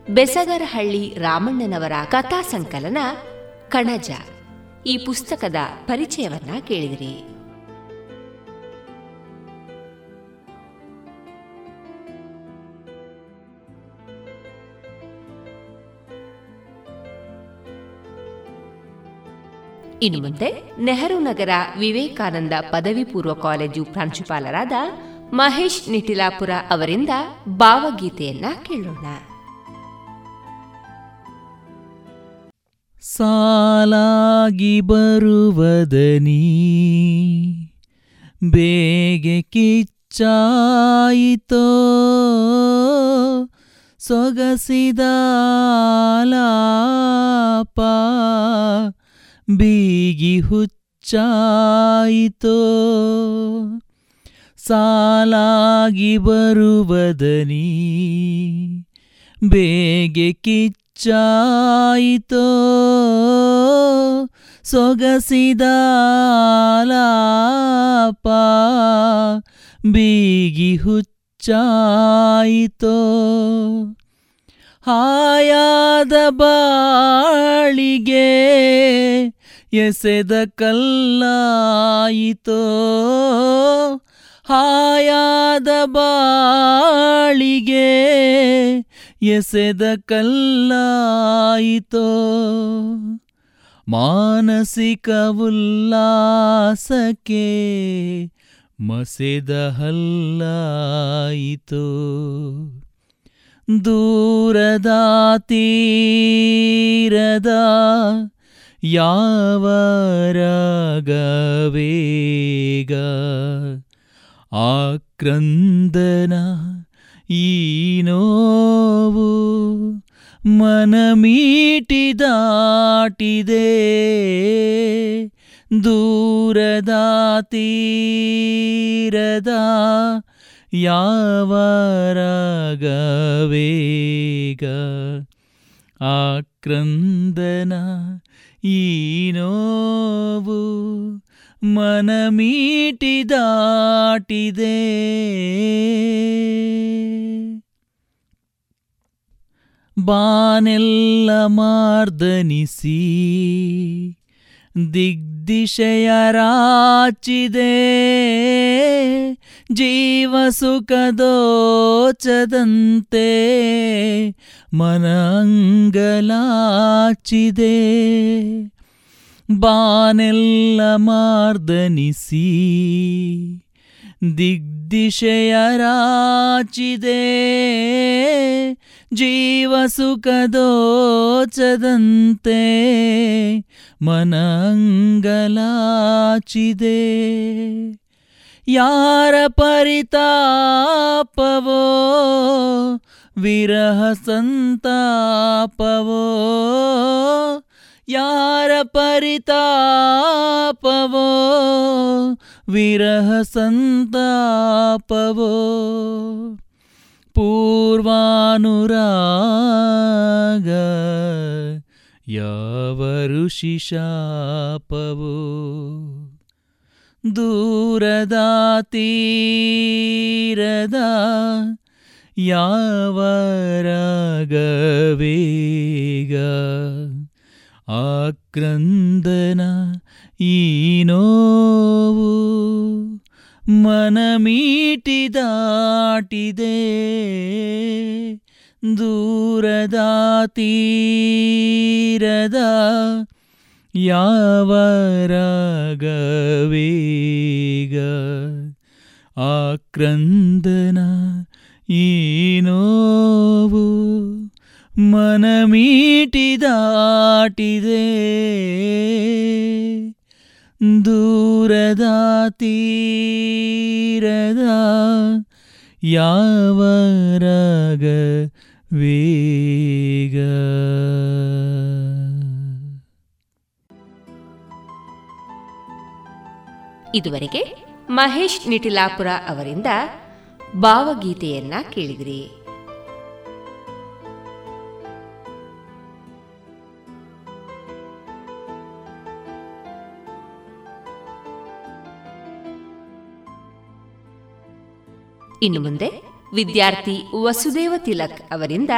ಬೆಸಗರಹಳ್ಳಿ ರಾಮಣ್ಣನವರ ಕಥಾ ಸಂಕಲನ ಕಣಜ ಈ ಪುಸ್ತಕದ ಪರಿಚಯವನ್ನ ಕೇಳಿದಿರಿ. ಇನ್ನು ಮುಂದೆ ನೆಹರು ನಗರ ವಿವೇಕಾನಂದ ಪದವಿ ಪೂರ್ವ ಕಾಲೇಜು ಪ್ರಾಂಶುಪಾಲರಾದ ಮಹೇಶ್ ನಿಟಿಲಾಪುರ ಅವರಿಂದ ಭಾವಗೀತೆಯನ್ನ ಕೇಳೋಣ. ಸಾಲಾಗಿ ಬರುವದನಿ, ಬೇಗೆ ಕಿಚ್ಚಾಯಿತೋ, ಸೊಗಸಿದ ಲಾಪ ಬೀಗಿ ಹುಚ್ಚಾಯಿತೋ. ಸಾಲಾಗಿ ಬರುವದನಿ ಬೇಗೆ ಕಿಚ್ಚಾಯಿತೋ. ಸೊಗಸಿದ ಲಾಪ ಬೀಗಿ ಹುಚ್ಚಾಯಿತೋ. ಹಾಯಾದ ಬಾಳಿಗೆ ಎಸೆದ ಕಲ್ಲಾಯಿತೋ ಹಾಯಾದ ಬಾಳಿಗೆ ಎಸೆದ ಕಲ್ಲಾಯಿತೋ ಮಾನಸಿಕ ಉಲ್ಲಾಸಕ್ಕೆ ಮಸೆದ ಹಲ್ಲಾಯಿತು ದೂರದ ತೀರದ ಯಾವ ರಾಗವೇಗ ಆಕ್ರಂದನ ಈ ನೋವು ಮನ ಮೀಟಿದಾಟಿದೆ ದೂರದ ತೀರದ ಯಾವರಾಗವೇಗ? ಆಕ್ರಂದನ ಈ ನೋವು ಮನ ಮೀಟಿದಾಟಿದೆ ಬಾನೆಲ್ಲ ಮಾರ್ದನಿಸಿ ದಿಗ್ದಿಶಯ ರಾಚಿದೆ ಜೀವ ಸುಖದೋಚದಂತೆ ಮನಂಗಲಾಚಿದೆ. ಬಾನೆಲ್ಲ ಮಾರ್ದನಿಸಿ ದಿಗ್ದಿಶೆಯರಾಚಿದೆ ಜೀವ ಸುಖದೋಚದಂತೆ ಮನ यार परितापवो विरहसन्तापवो यार परितापवो विरहसन्तापवो यावरुषिशापवो ದೂರದ ತೀರದ ಯಾವ ರಾಗವೇಗ? ಆಕ್ರಂದನ ಈ ನೋವು ಮನ ಮೀಟಿದಾಟಿದೆ ದೂರದ ತೀರದ ಯಾವ ರಾಗವೇಗ ಆಕ್ರಂದನ ಈ ನೋವು ಮನ ಮೀಟಿದಾಟಿದೆ ದೂರದ ತೀರದ ಯಾವ ರಾಗ ವೇಗ ಇದುವರೆಗೆ ಮಹೇಶ್ ನಿಟಿಲಾಪುರ ಅವರಿಂದ ಭಾವಗೀತೆಯನ್ನ ಕೇಳಿದಿರಿ ಇನ್ನು ಮುಂದೆ ವಿದ್ಯಾರ್ಥಿ ವಸುದೇವ ತಿಲಕ್ ಅವರಿಂದ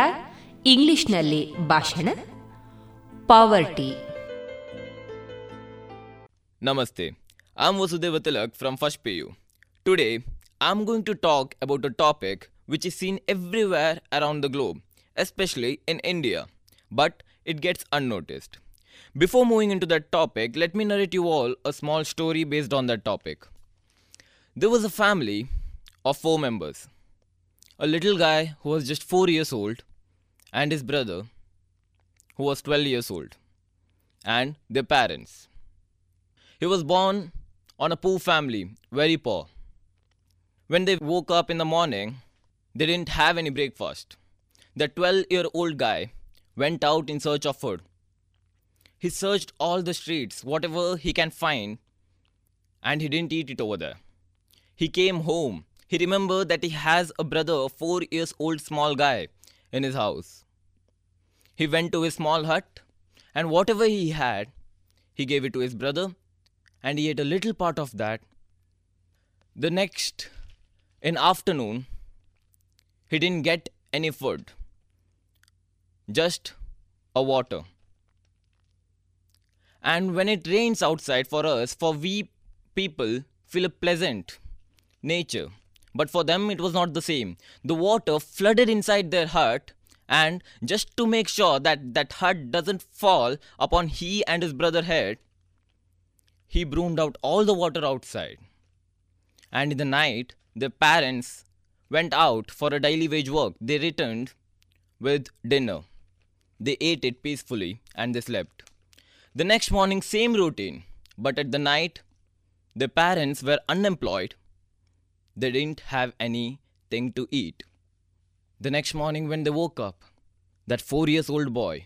ಇಂಗ್ಲಿಷ್ನಲ್ಲಿ ಭಾಷಣ, poverty Namaste. I'm Vasudeva Tilak from First Today, I'm going to talk about a topic which is seen everywhere around the globe, especially in India, but it gets unnoticed. Before moving into that topic, let me narrate you all a small story based on that topic. There was a family of four members a little guy who was just four years old, and his brother who was 12 years old. and their parents. He was born on a poor family, very poor. When they woke up in the morning, they didn't have any breakfast. The 12 year old guy went out in search of food. He searched all the streets, whatever he can find, and he didn't eat it over there. He came home. He remembered that he has a brother, a four years old small guy, in his house. He went to his small hut, and whatever he had, he gave it to his brother, and he ate a little part of that. The next, in afternoon, he didn't get any food, just a water. And when it rains outside for us, for we people feel a pleasant nature. But for them, it was not the same. The water flooded inside their hut, and just to make sure that that hut doesn't fall upon he and his brother head, he broomed out all the water outside. And in the night, their parents went out for a daily wage work. They returned with dinner. They ate it peacefully and they slept. The next morning, same routine, but at the night, their parents were unemployed. They didn't have anything to eat. The next morning, when they woke up, that four years old boy,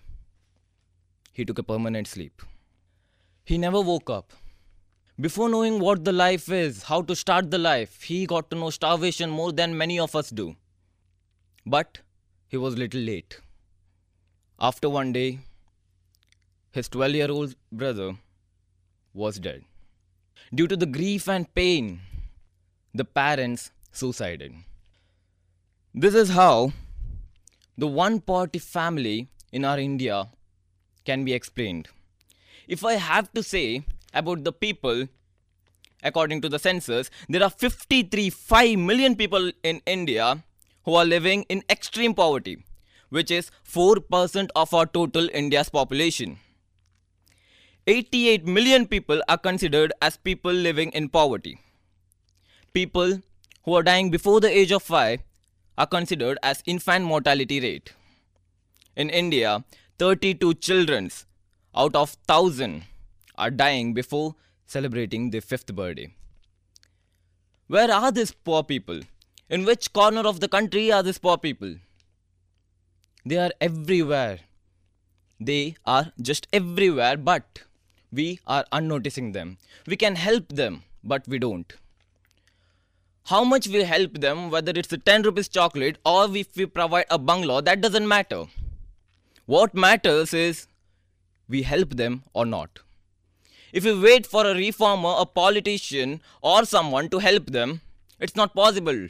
he took a permanent sleep. He never woke up. Before knowing what the life is, how to start the life, he got to know starvation more than many of us do. But he was little late. After one day, his 12 year old brother was dead. Due to the grief and pain, the parents suicided. This is how the one party family in our India can be explained. If I have to say about the people, according to the census, there are 53 5 million people in India who are living in extreme poverty, which is 4% of our total India's population. 88 million people are considered as people living in poverty. People who are dying before the age of 5 are considered as infant mortality rate. In India, 32 children out of 1000 are dying before celebrating their fifth birthday. Where are these poor people? In which corner of the country are these poor people? They are everywhere. They are just everywhere, but we are unnoticing them. We can help them, but we don't. How much we help them, whether it's a 10 rupees chocolate or if we provide a bungalow, that doesn't matter. What matters is we help them or not. If you wait for a reformer, a politician, or someone to help them, it's not possible.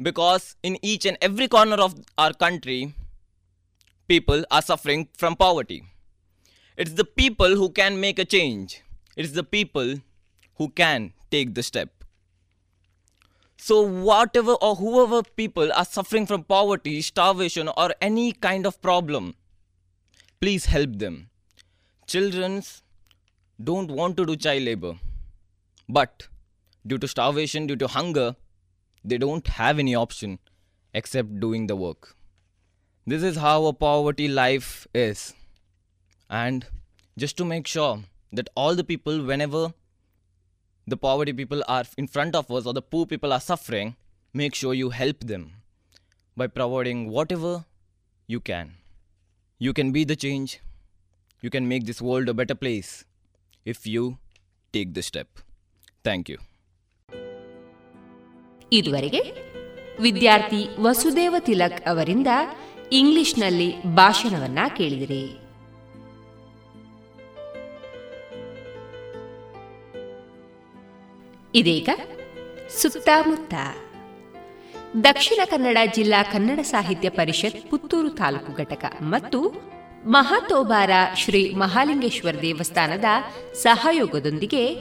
Because in each and every corner of our country, people are suffering from poverty. It's the people who can make a change. It's the people who can take the step. So, whatever or whoever people are suffering from poverty, starvation, or any kind of problem, please help them. Children don't want to do child labor, but due to starvation, due to hunger, they don't have any option except doing the work. This is how a poverty life is. And just to make sure that all the people, whenever the poverty people are in front of us or the poor people are suffering, make sure you help them by providing whatever you can. You can be the change. You can make this world a better place if you take the step. Thank you. ಇದುವರೆಗೆ ವಿದ್ಯಾರ್ಥಿ ವಸುದೇವ ತಿಲಕ್ ಅವರಿಂದ ಇಂಗ್ಲಿಷ್ನಲ್ಲಿ ಭಾಷಣವನ್ನ ಕೇಳಿದಿರಿ ಇದೀಗ ಸುತ್ತಮುತ್ತ ದಕ್ಷಿಣ ಕನ್ನಡ ಜಿಲ್ಲಾ ಕನ್ನಡ ಸಾಹಿತ್ಯ ಪರಿಷತ್ ಪುತ್ತೂರು ತಾಲೂಕು ಘಟಕ ಮತ್ತು ಮಹಾತೋಬಾರ ಶ್ರೀ ಮಹಾಲಿಂಗೇಶ್ವರ ದೇವಸ್ಥಾನದ ಸಹಯೋಗದೊಂದಿಗೆ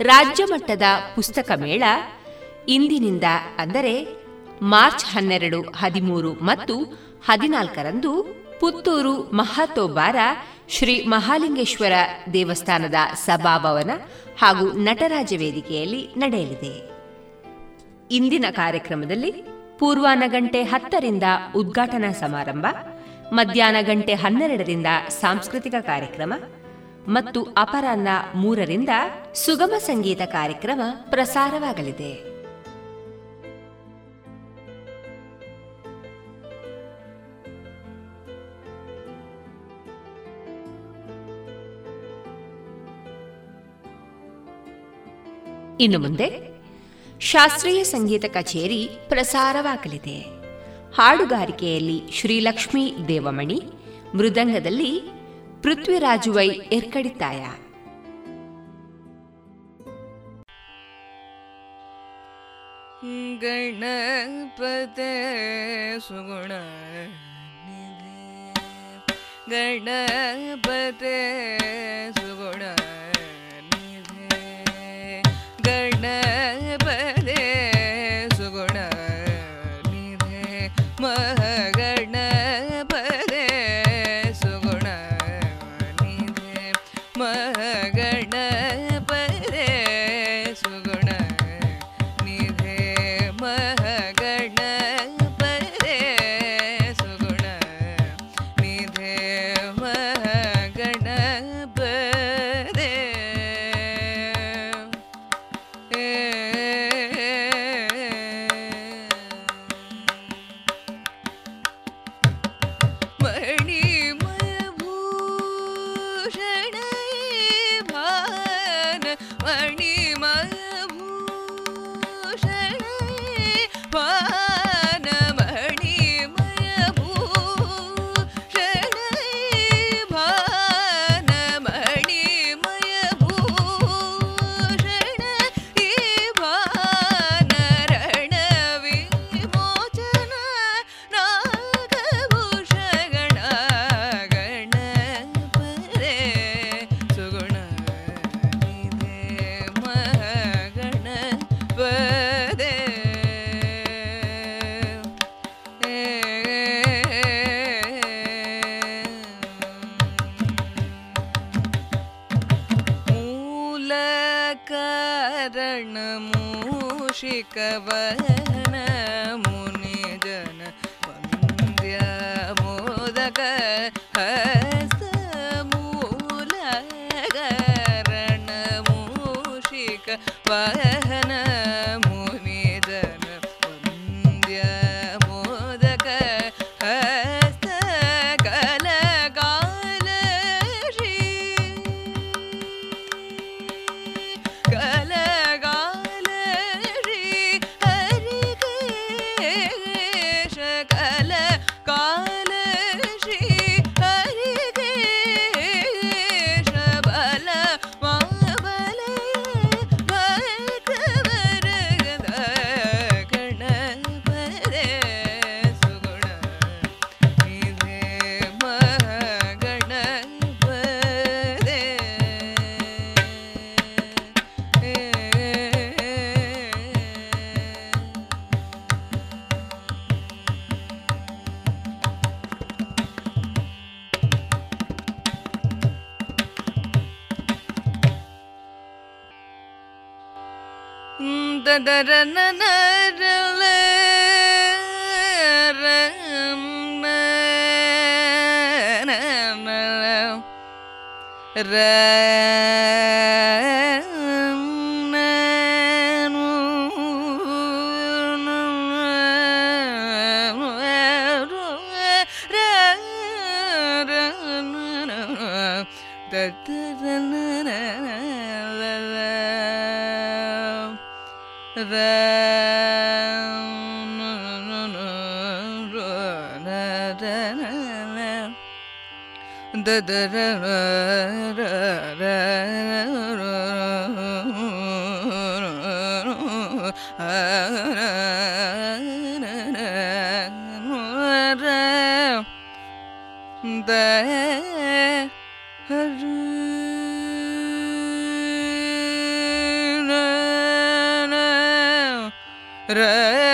ರಾಜ್ಯ ಮಟ್ಟದ ಪುಸ್ತಕ ಮೇಳ ಇಂದಿನಿಂದ ಅಂದರೆ ಮಾರ್ಚ್ ಹನ್ನೆರಡು, ಹದಿಮೂರು ಮತ್ತು ಹದಿನಾಲ್ಕರಂದು ಪುತ್ತೂರು ಮಹಾತೋಬಾರ ಶ್ರೀ ಮಹಾಲಿಂಗೇಶ್ವರ ದೇವಸ್ಥಾನದ ಸಭಾಭವನ ಹಾಗೂ ನಟರಾಜ ವೇದಿಕೆಯಲ್ಲಿ ನಡೆಯಲಿದೆ. ಇಂದಿನ ಕಾರ್ಯಕ್ರಮದಲ್ಲಿ ಪೂರ್ವಾನ ಗಂಟೆ ಹತ್ತರಿಂದ ಉದ್ಘಾಟನಾ ಸಮಾರಂಭ ಮಧ್ಯಾಹ್ನ ಗಂಟೆ ಹನ್ನೆರಡರಿಂದ ಸಾಂಸ್ಕೃತಿಕ ಕಾರ್ಯಕ್ರಮ ಮತ್ತು ಅಪರಾಹ್ನ ಮೂರರಿಂದ ಸುಗಮ ಸಂಗೀತ ಕಾರ್ಯಕ್ರಮ ಪ್ರಸಾರವಾಗಲಿದೆ. ಇನ್ನು ಮುಂದೆ ಶಾಸ್ತ್ರೀಯ ಸಂಗೀತ ಕಚೇರಿ ಪ್ರಸಾರವಾಗಲಿದೆ. ಹಾಡುಗಾರಿಕೆಯಲ್ಲಿ ಶ್ರೀಲಕ್ಷ್ಮಿ ದೇವಮಣಿ ಮೃದಂಗದಲ್ಲಿ ಪೃಥ್ವಿರಾಜುವೈ ಏರ್ಕಡಿತಾಯ. ಗಣಪತ ಸುಗುಣ ಗಣಪತ ಸುಗುಣ re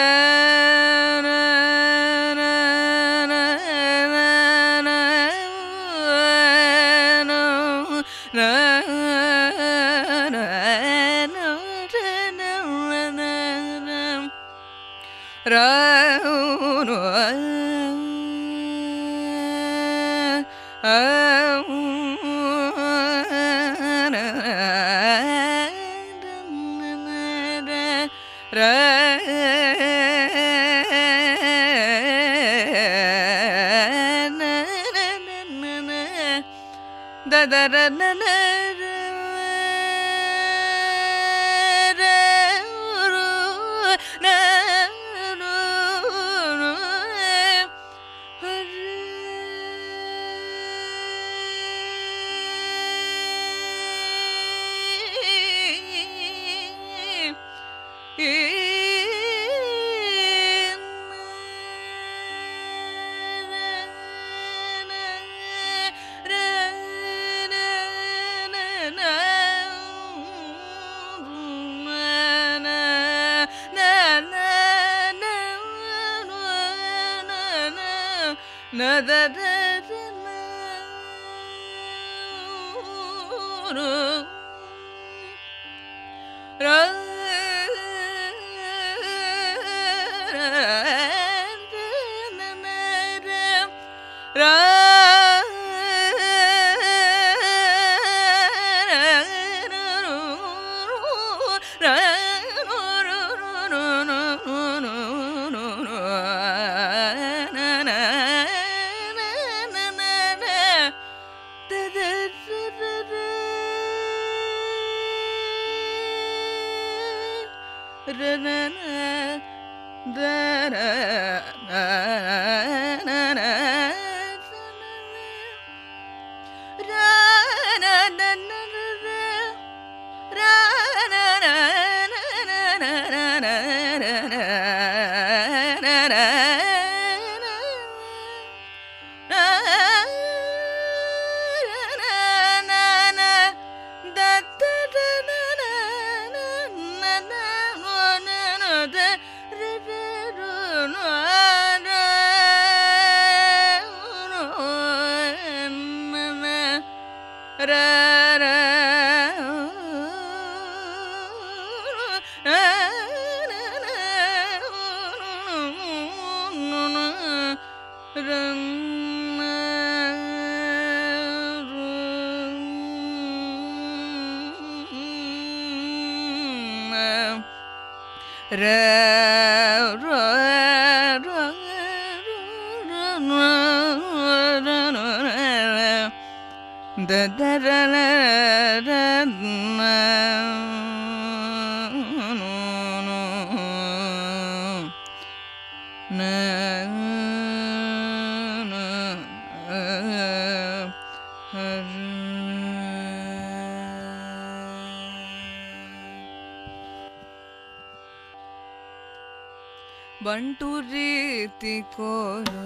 ಬಂಟು ರೀತಿ ಕೋಲು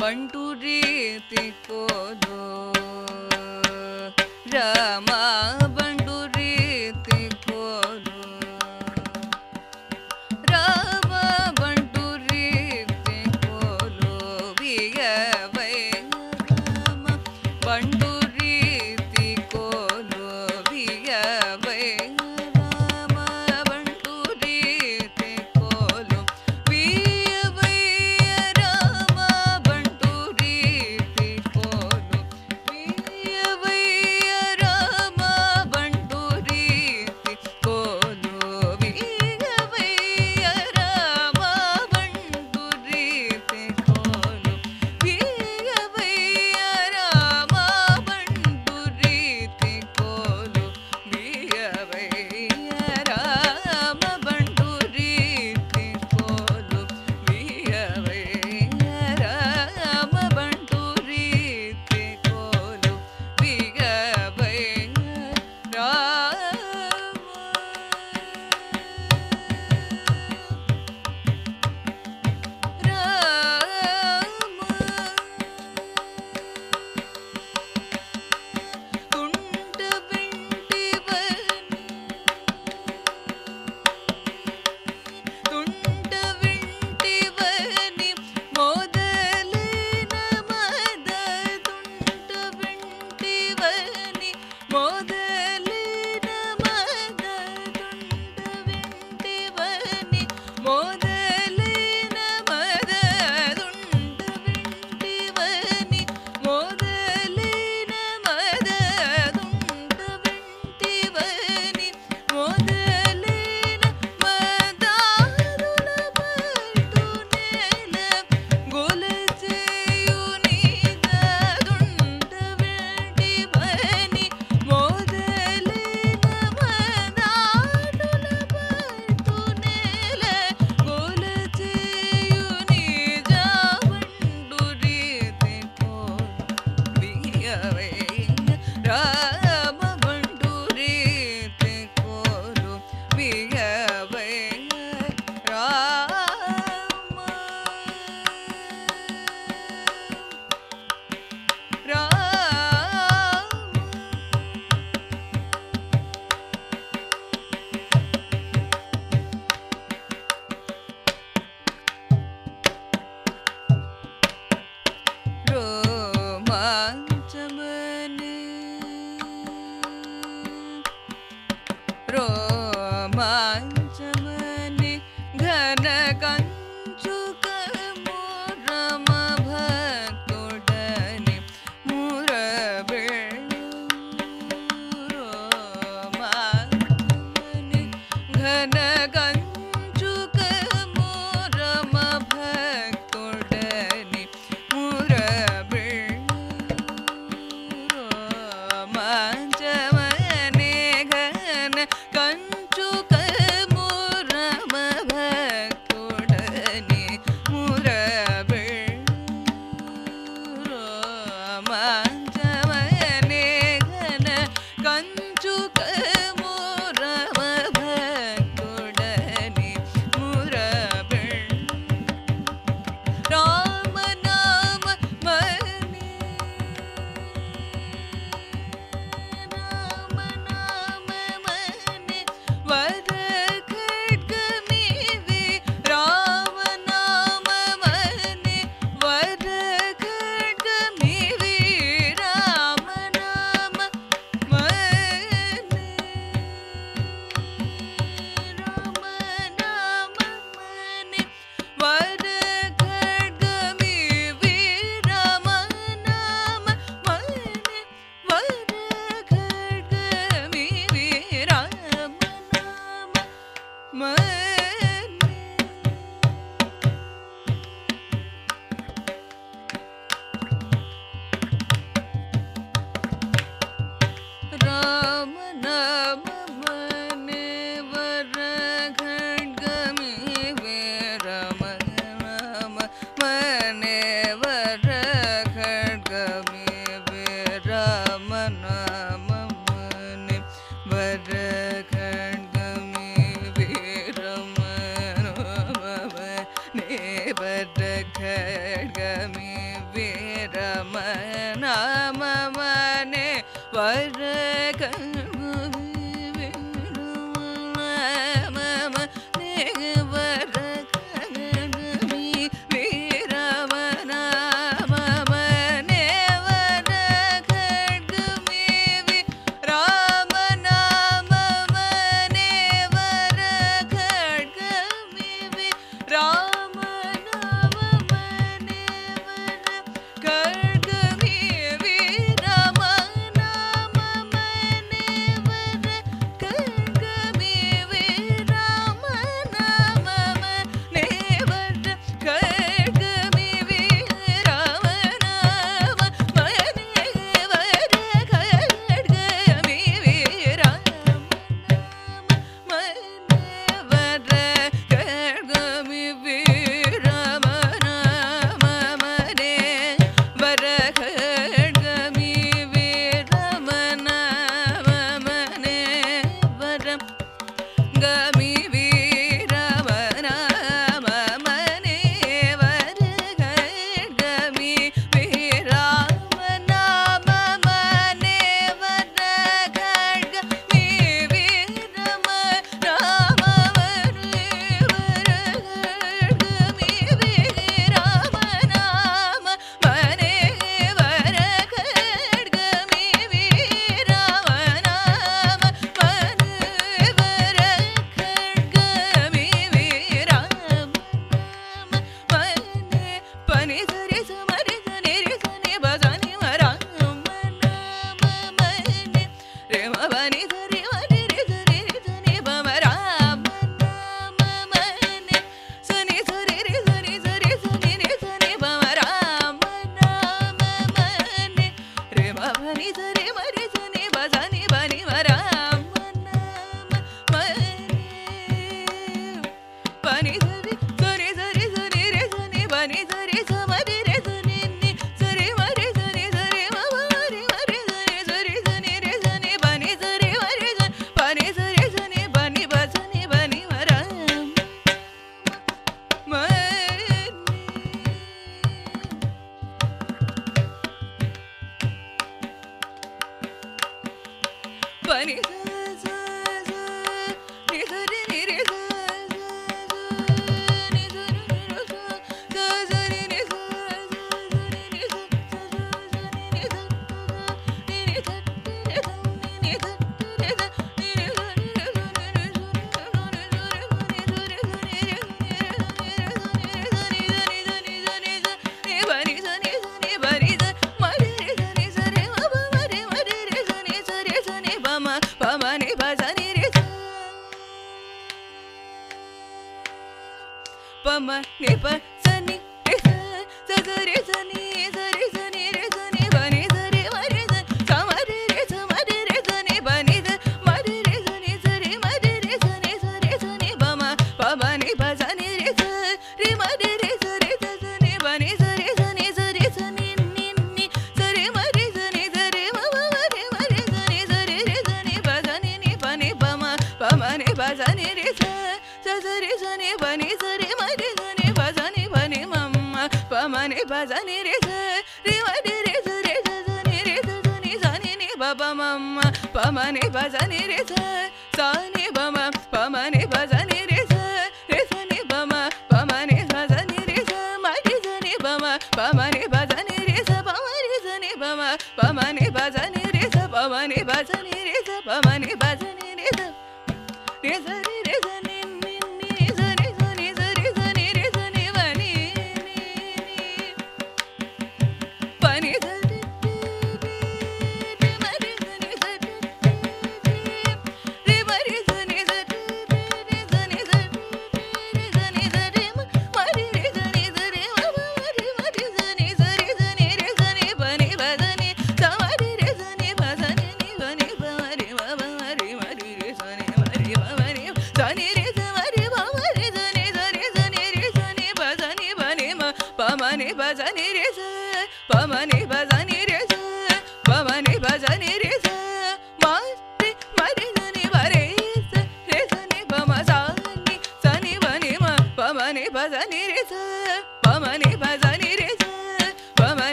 ಬಂಟು ರೀತಿ ಕೋಲು ರಾಮ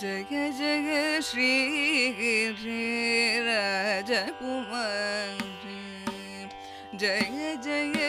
जय जय श्री राजा जय जय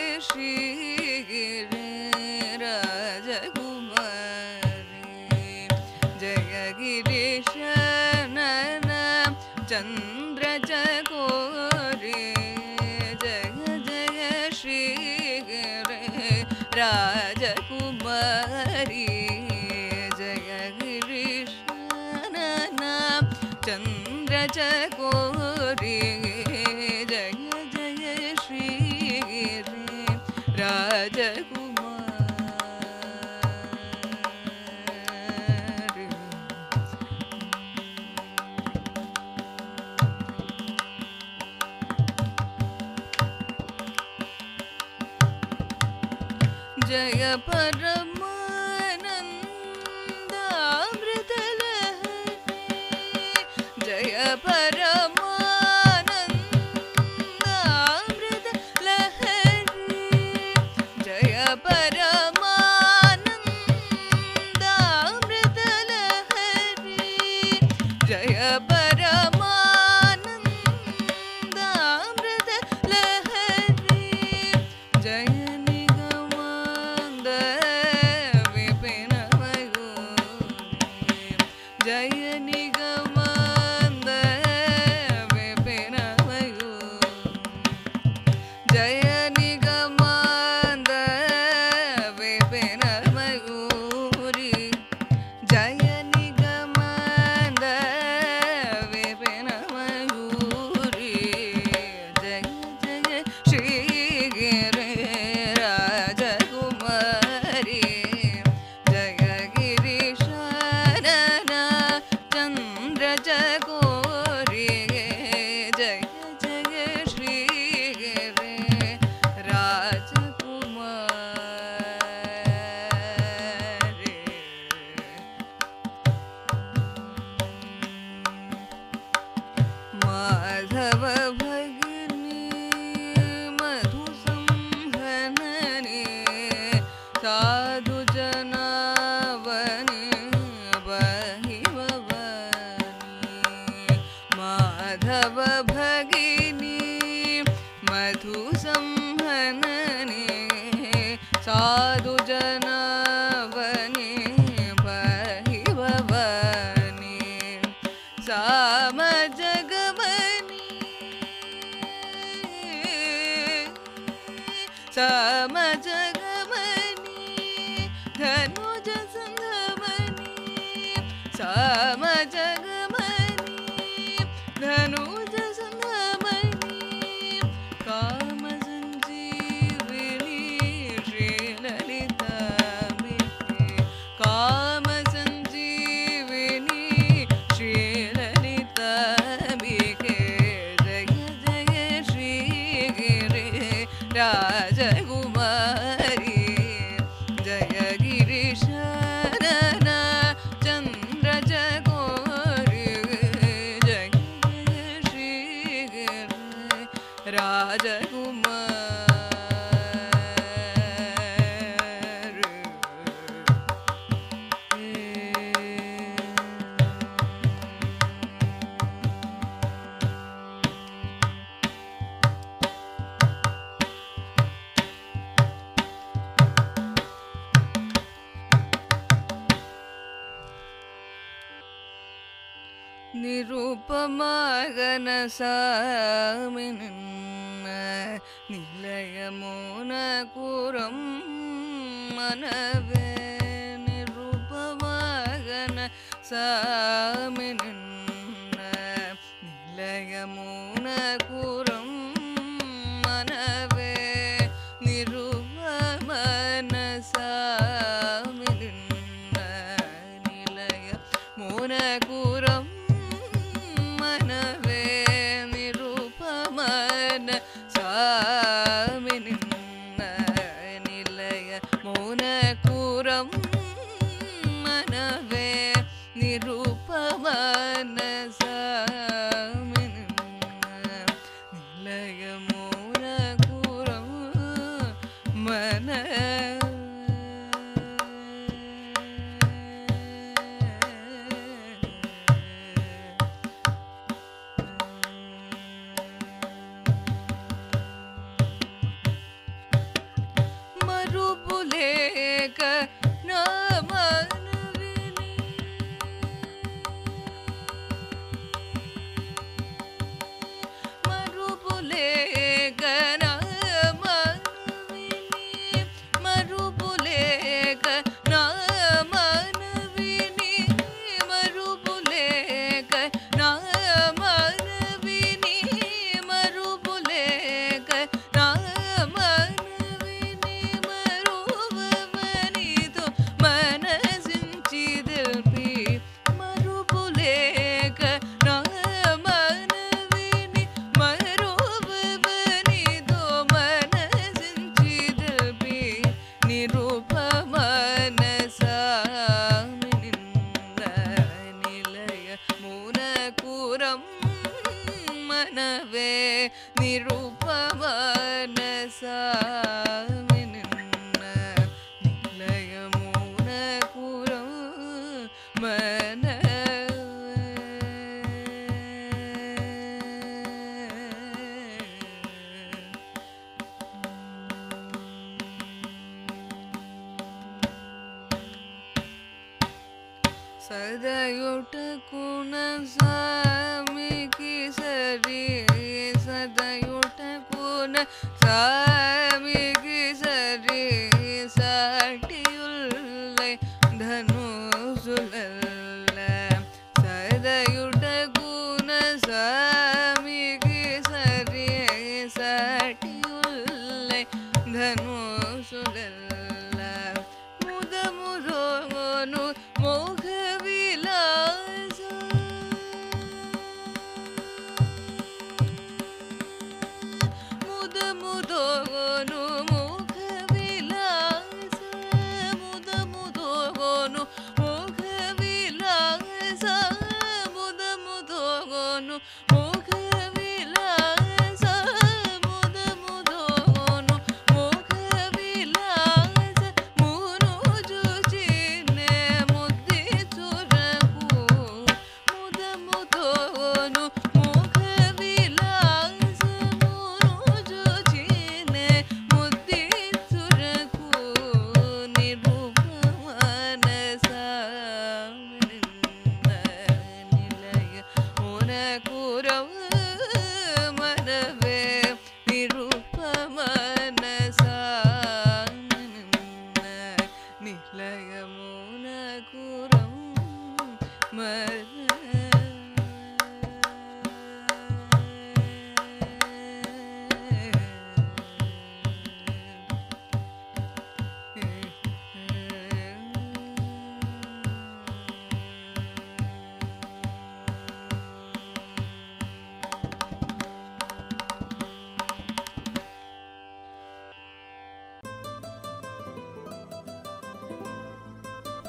സാമിനിന്ന നിലയമോന കുറും മനവേ നിരുപവാഗന സാ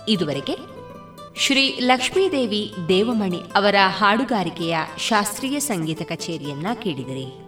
ಇದುವರೆಗೆ ಶ್ರೀ ಲಕ್ಷ್ಮೀದೇವಿ ದೇವಮಣಿ ಅವರ ಹಾಡುಗಾರಿಕೆಯ ಶಾಸ್ತ್ರೀಯ ಸಂಗೀತ ಕಚೇರಿಯನ್ನ ಕೇಳಿದರೆ.